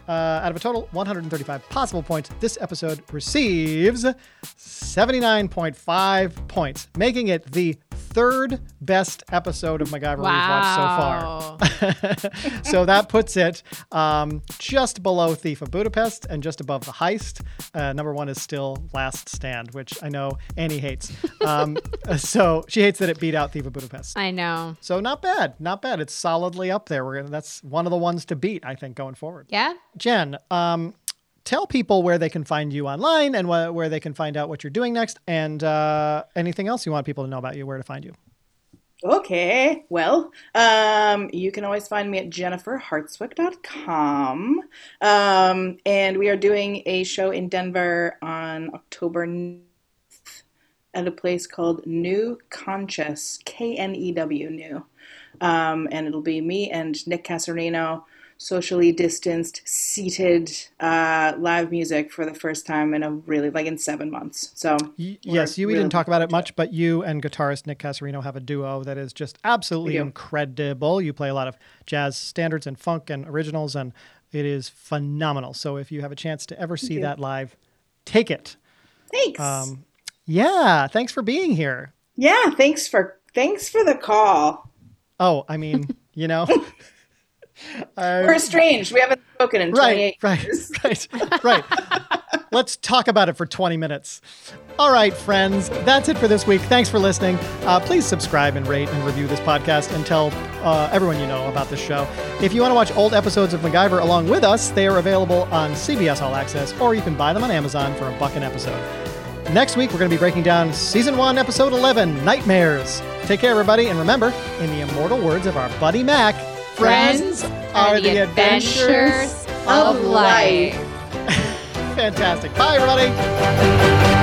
Uh, out of a total 135 possible points, this episode receives 79.5 points, making it the third best episode of MacGyver we've watched so far. <laughs> So that puts it um, just below Thief of Budapest and just above The Heist. Uh, number one is still Last Stand, which I know Annie hates. Um, <laughs> so she hates that it beat out Thief of Budapest. I know. So not bad, not bad. It's solidly up there. We're gonna, that's one of the ones to beat, I think, going forward. Yeah. Jen, um, tell people where they can find you online and wh- where they can find out what you're doing next, and uh, anything else you want people to know about you, where to find you. Okay. Well, um, you can always find me at jenniferhartswick.com. Um, and we are doing a show in Denver on October 9th at a place called Knew Conscious, K N E W, Knew. Um, and it'll be me and Nick Cassarino, socially distanced, seated, uh, live music for the first time in a really, like in seven months. So, Y- yes, you we really didn't talk about it much, but you and guitarist Nick Cassarino have a duo that is just absolutely incredible. You play a lot of jazz standards and funk and originals, and it is phenomenal. So if you have a chance to ever see that live, take it. Thanks. Um, yeah, thanks for being here. Yeah, thanks for Thanks for the call. Oh, I mean, you know. <laughs> I- We're estranged. We haven't spoken in 28 right, right, years. <laughs> right, right. Let's talk about it for 20 minutes. All right, friends, that's it for this week. Thanks for listening. Uh, please subscribe and rate and review this podcast and tell uh, everyone you know about this show. If you want to watch old episodes of MacGyver along with us, they are available on CBS All Access, or you can buy them on Amazon for a buck an episode. Next week, we're going to be breaking down Season 1, Episode 11 Nightmares. Take care, everybody, and remember, in the immortal words of our buddy Mac, Friends are the adventures of life. <laughs> Fantastic. Bye, everybody.